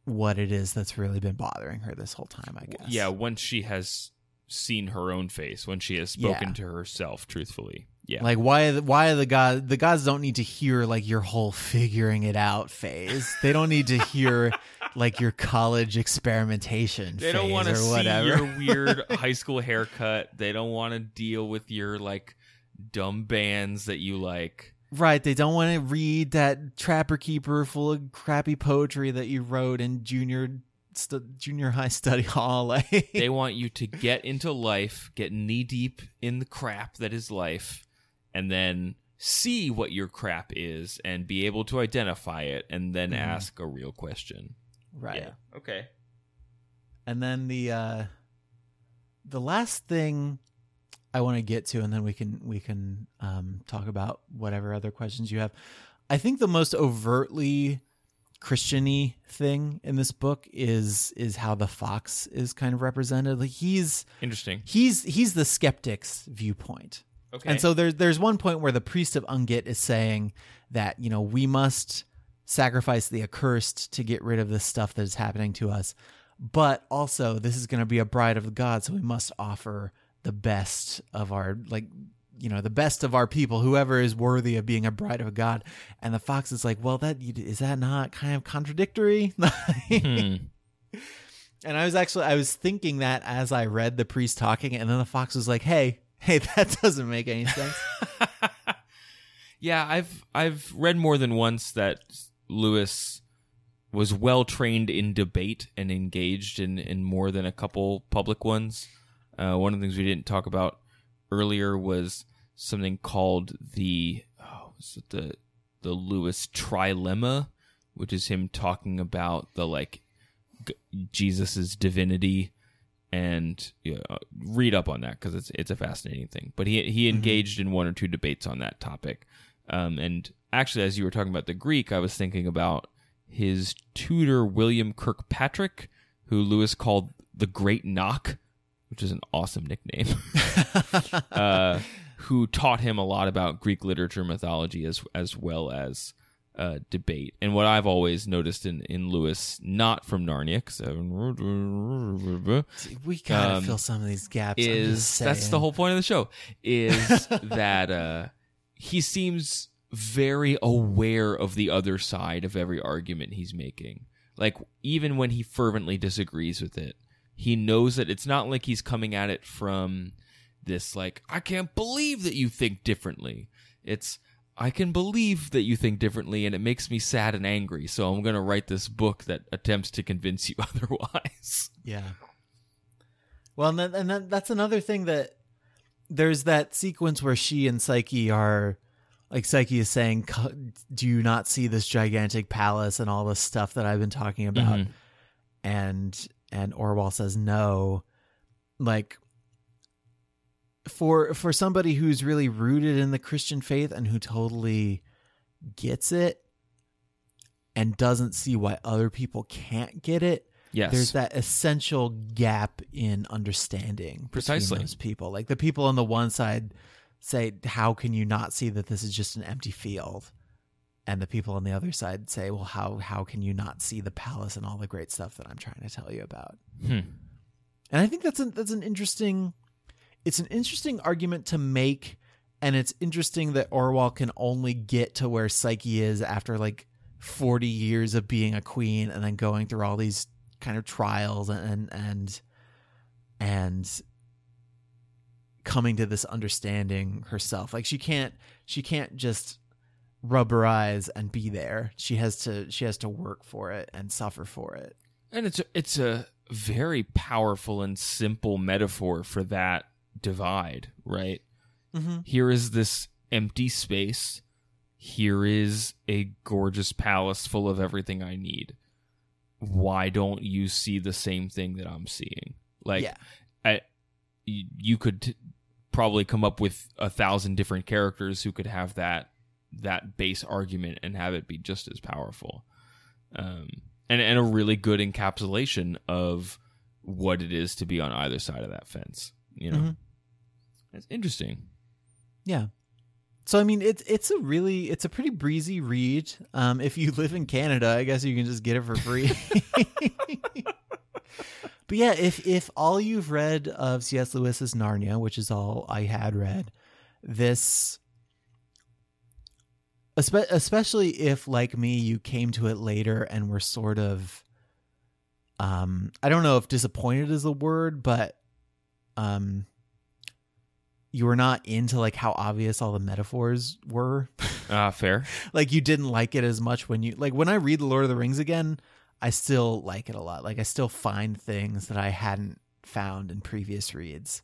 what it is that's really been bothering her this whole time, I guess. Yeah, once she has seen her own face when she has spoken Yeah. to herself truthfully. Yeah. Like why why the god the gods don't need to hear like your whole figuring it out phase. They don't need to hear like your college experimentation they don't want to see whatever. your weird high school haircut. They don't want to deal with your like dumb bands that you like. right, they don't want to read that trapper keeper full of crappy poetry that you wrote in junior st- junior high study hall. Like They want you to get into life, get knee deep in the crap that is life, and then see what your crap is and be able to identify it and then Mhm. ask a real question. right. Yeah. Okay. And then the uh the last thing I want to get to and then we can we can um talk about whatever other questions you have. I think the most overtly Christiany thing in this book is is how the fox is kind of represented. Like he's Interesting. he's he's the skeptic's viewpoint. Okay. And so there's there's one point where the priest of Ungit is saying that you know we must sacrifice the accursed to get rid of this stuff that is happening to us, but also this is going to be a bride of God, so we must offer the best of our like you know the best of our people, whoever is worthy of being a bride of God. And the fox is like, well, that is that not kind of contradictory? Hmm. And I was actually I was thinking that as I read the priest talking, and then the fox was like, "Hey, hey, that doesn't make any sense." yeah, I've I've read more than once that Lewis was well trained in debate and engaged in in more than a couple public ones. Uh, one of the things we didn't talk about earlier was something called the oh, the the Lewis trilemma, which is him talking about the like g- Jesus's divinity and yeah, uh, read up on that because it's it's a fascinating thing. But he he engaged in one or two debates on that topic. Um, and actually, as you were talking about the Greek, I was thinking about his tutor William Kirkpatrick, who Lewis called the Great Knock, which is an awesome nickname. uh, who taught him a lot about Greek literature, mythology, as as well as uh, debate. And what I've always noticed in in Lewis, not from Narnia, 'cause I- we gotta Um, fill some of these gaps. Is that's the whole point of the show is that uh he seems very aware of the other side of every argument he's making like even when he fervently disagrees with it he knows that it's not like he's coming at it from this like i can't believe that you think differently it's i can believe that you think differently and it makes me sad and angry so i'm going to write this book that attempts to convince you otherwise Yeah. Well, and, then, and then that's another thing that there's that sequence where she and Psyche are like Psyche is saying, "Co- "Do you not see this gigantic palace and all this stuff that I've been talking about?" Mhm. And and Orual says, "No." Like for for somebody who's really rooted in the Christian faith and who totally gets it and doesn't see why other people can't get it, yes there's that essential gap in understanding Precisely. between those people. Like the people on the one side say, "How can you not see that this is just an empty field?" And the people on the other side say, "Well, how how can you not see the palace and all the great stuff that I'm trying to tell you about?" Hmm. And I think that's an that's an interesting it's an interesting argument to make and it's interesting that Orual can only get to where Psyche is after like 40 years of being a queen and then going through all these kind of trials and and and coming to this understanding herself. Like she can't she can't just rub her eyes and be there. She has to she has to work for it and suffer for it. And it's a, it's a very powerful and simple metaphor for that divide, right? Mm-hmm. Here is this empty space. Here is a gorgeous palace full of everything I need. Why don't you see the same thing that I'm seeing? Like, Yeah. I, you could t- probably come up with a thousand different characters who could have that that base argument and have it be just as powerful. Um, and and a really good encapsulation of what it is to be on either side of that fence. You know, Mhm. it's interesting. Yeah. So I mean it's it's a really it's a pretty breezy read. Um if you live in Canada, I guess you can just get it for free. But yeah, if if all you've read of C.S. Lewis's Narnia, which is all I had read, this especially if like me you came to it later and were sort of um I don't know if disappointed is the word, but um you were not into like how obvious all the metaphors were. Ah, fair. like you didn't like it as much when you like when I read The Lord of the Rings again, I still like it a lot. Like I still find things that I hadn't found in previous reads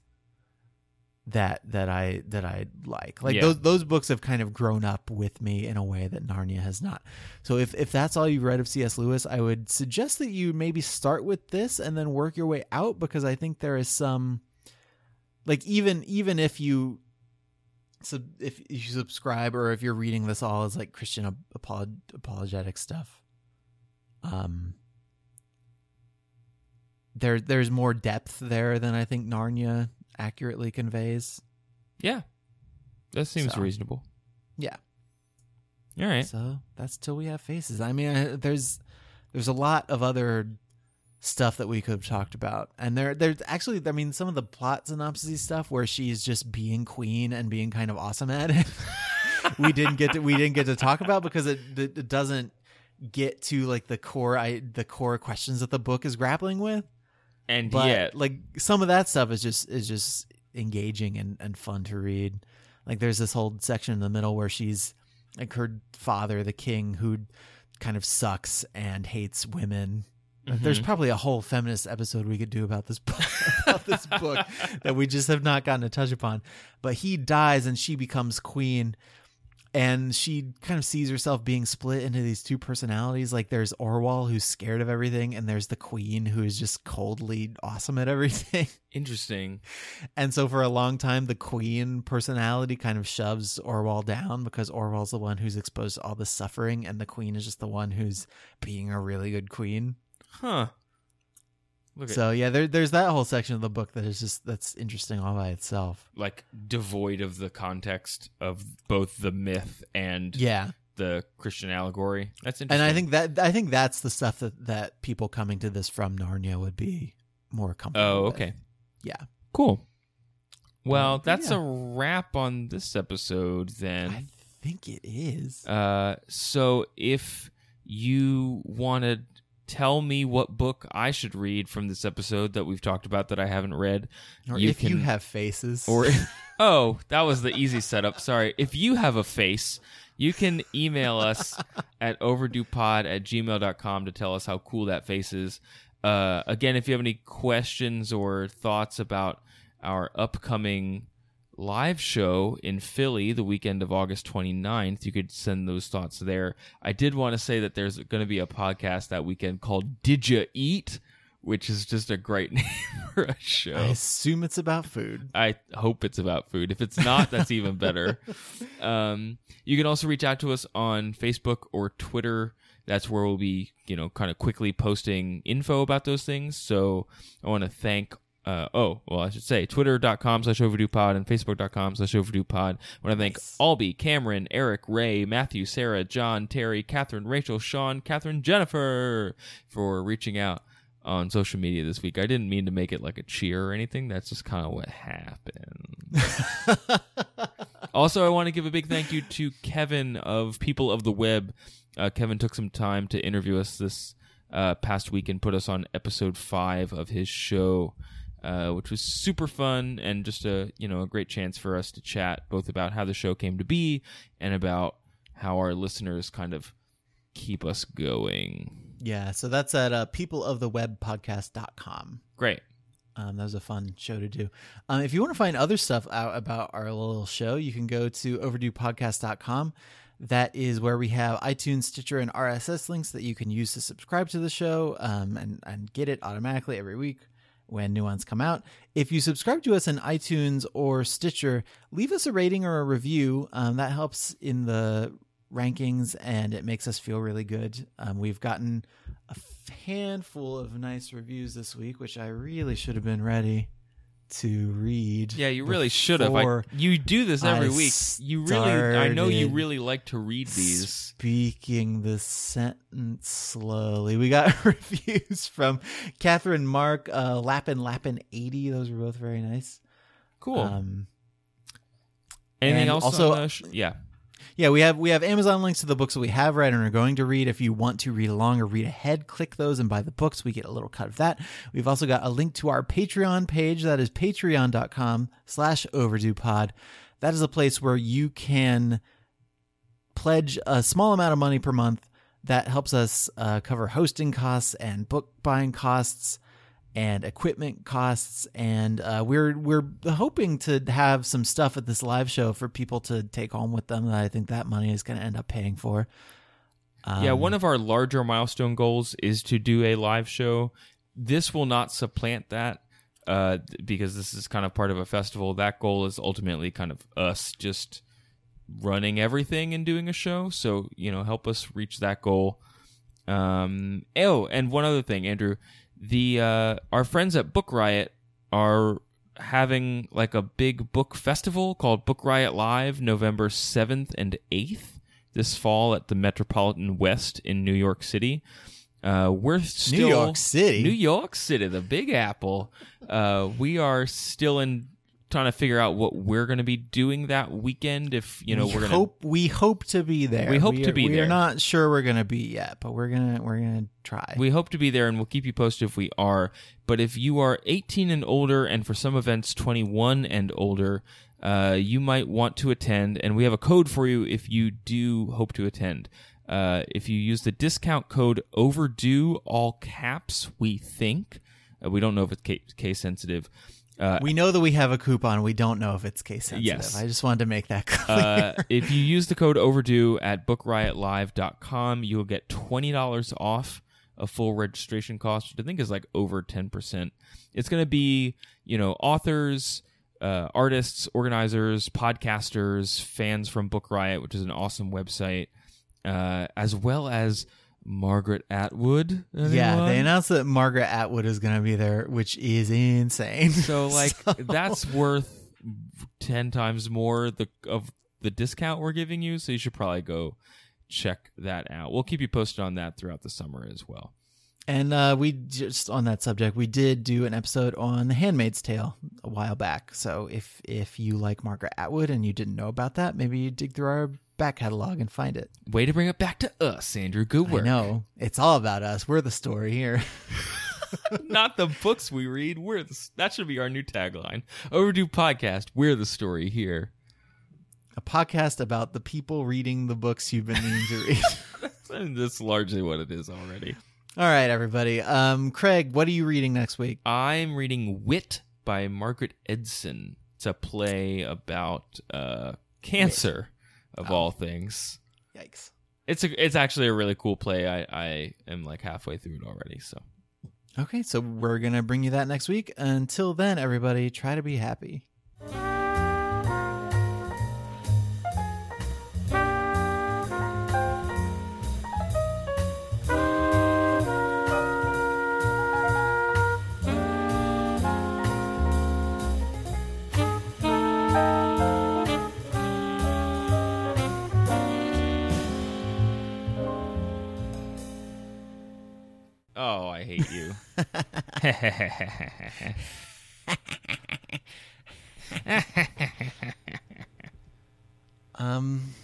that that I that I like. Like Yeah. those those books have kind of grown up with me in a way that Narnia has not. So if if that's all you've read of C.S. Lewis, I would suggest that you maybe start with this and then work your way out because I think there is some like even even if you sub, if you subscribe or if you're reading this all as like Christian ap- apolog- apologetic stuff, um, there there's more depth there than I think Narnia accurately conveys. Yeah. That seems So. reasonable. Yeah. All right. So that's till we have faces. I mean, there's there's a lot of other stuff that we could have talked about, and there there's actually, I mean, some of the plot synopsis stuff where she's just being queen and being kind of awesome at it. we didn't get to we didn't get to talk about because it it it doesn't get to like the core I the core questions that the book is grappling with. And But yet, like some of that stuff is just is just engaging and, and fun to read. Like there's this whole section in the middle where she's like her father, the king, who kind of sucks and hates women. Like, There's mm-hmm. probably a whole feminist episode we could do about this book, about this book that we just have not gotten to touch upon. But he dies and she becomes queen, and she kind of sees herself being split into these two personalities. Like there's Orual who's scared of everything, and there's the queen who is just coldly awesome at everything. interesting. And so for a long time, the queen personality kind of shoves Orual down because Orual's the one who's exposed to all the suffering, and the queen is just the one who's being a really good queen. Huh. So yeah, there, there's that whole section of the book that is just that's interesting all by itself. like devoid of the context of both the myth and Yeah, the Christian allegory. That's interesting. and. I think that I think that's the stuff that that people coming to this from Narnia would be more comfortable. Oh, with. okay. Yeah, Cool. Well, Um, that's yeah. a wrap on this episode then. I think it is. Uh, so if you want to tell me what book I should read from this episode that we've talked about that I haven't read, or you if you have faces, or oh, that was the easy setup. Sorry. If you have a face, you can email us at overduepod at gmail.com to tell us how cool that face is. Uh, again, if you have any questions or thoughts about our upcoming live show in Philly the weekend of August 29th, you could send those thoughts there. I did want to say that there's going to be a podcast that weekend called Did You Eat? Which is just a great name for a show. I assume it's about food. I hope it's about food. If it's not, that's even better. Um, you can also reach out to us on Facebook or Twitter. That's where we'll be, you know, kind of quickly posting info about those things. So I want to thank. Uh, oh, well, I should say twitter.com slash overdue pod and facebook.com slash overdue pod. I want to thank Nice. Albie, Cameron, Eric, Ray, Matthew, Sarah, John, Terry, Catherine, Rachel, Sean, Catherine, Jennifer for reaching out on social media this week. I didn't mean to make it like a cheer or anything. That's just kind of what happened. also, I want to give a big thank you to Kevin of People of the Web. Uh, Kevin took some time to interview us this uh, past week and put us on episode five of his show, uh, which was super fun and just a you know a great chance for us to chat both about how the show came to be and about how our listeners kind of keep us going. Yeah, so that's at uh, peopleofthewebpodcast.com. Great. Um, that was a fun show to do. Um, if you want to find other stuff out about our little show, you can go to overduepodcast.com. That is where we have iTunes, Stitcher, and RSS links that you can use to subscribe to the show um, and, and get it automatically every week when new ones come out. If you subscribe to us in iTunes or Stitcher, leave us a rating or a review. Um, that helps in the rankings and it makes us feel really good. Um, we've gotten a handful of nice reviews this week, which I really should have been ready to read. Yeah, you really should have. I, you do this every I week. You really, I know you really like to read these. Speaking the sentence slowly. We got reviews from Catherine Mark, uh, Lappin Lappin 80. Those were both very nice. Cool. Um, Anything else? also- sh- yeah. Yeah, we have we have Amazon links to the books that we have read and are going to read. If you want to read along or read ahead, click those and buy the books. We get a little cut of that. We've also got a link to our Patreon page. That is patreon.com slash overdue pod. That is a place where you can pledge a small amount of money per month that helps us uh, cover hosting costs and book buying costs and equipment costs and uh, we're we're hoping to have some stuff at this live show for people to take home with them that I think that money is going to end up paying for. yeah, Um, one of our larger milestone goals is to do a live show. This will not supplant that uh, because this is kind of part of a festival. That goal is ultimately kind of us just running everything and doing a show. So, you know, help us reach that goal. Um, oh, and one other thing, Andrew, the uh, our friends at Book Riot are having like a big book festival called Book Riot Live November 7th and 8th this fall at the Metropolitan West in New York City. Uh, we're still New York City. New York City, the Big Apple. Uh, we are still in trying to figure out what we're going to be doing that weekend. If you know, we we're going to hope we hope to be there. We hope to are- be we there. are not sure we're going to be yet, but we're gonna we're gonna try. We hope to be there and we'll keep you posted if we are. But if you are 18 and older, and for some events 21 and older, uh, you might want to attend. And we have a code for you if you do hope to attend. Uh, if you use the discount code overdue, all caps, we think. Uh, we don't know if it's case sensitive. Uh, we know that we have a coupon. We don't know if it's case sensitive. Yes. I just wanted to make that clear. uh, if you use the code overdue at bookriotlive.com, you'll get $20 off a full registration cost, which I think is like over 10%. It's going to be, you know, authors, uh, artists, organizers, podcasters, fans from Book Riot, which is an awesome website, uh, as well as Margaret Atwood. yeah, they announced that Margaret Atwood is going to be there, which is insane. So like So- that's worth ten times more the of the discount we're giving you. So you should probably go check that out. We'll keep you posted on that throughout the summer as well. And uh, we just on that subject, we did do an episode on The Handmaid's Tale a while back. So if if you like Margaret Atwood and you didn't know about that, maybe you dig through our back catalog and find it. Way to bring it back to us, Andrew. Good work. Know it's all about us. We're the story here. Not the books we read. We're the, that should be our new tagline. Overdue podcast. We're the story here. a podcast about the people reading the books you've been meaning to read. That's largely what it is already. all right, everybody. Um, Craig, what are you reading next week? I'm reading Wit by Margaret Edson. It's a play about uh, cancer, of oh. all things. Yikes. It's a, it's actually a really cool play. I, I am like halfway through it already. So Okay, so we're gonna bring you that next week. Until then, everybody, try to be happy. I hate you. Um,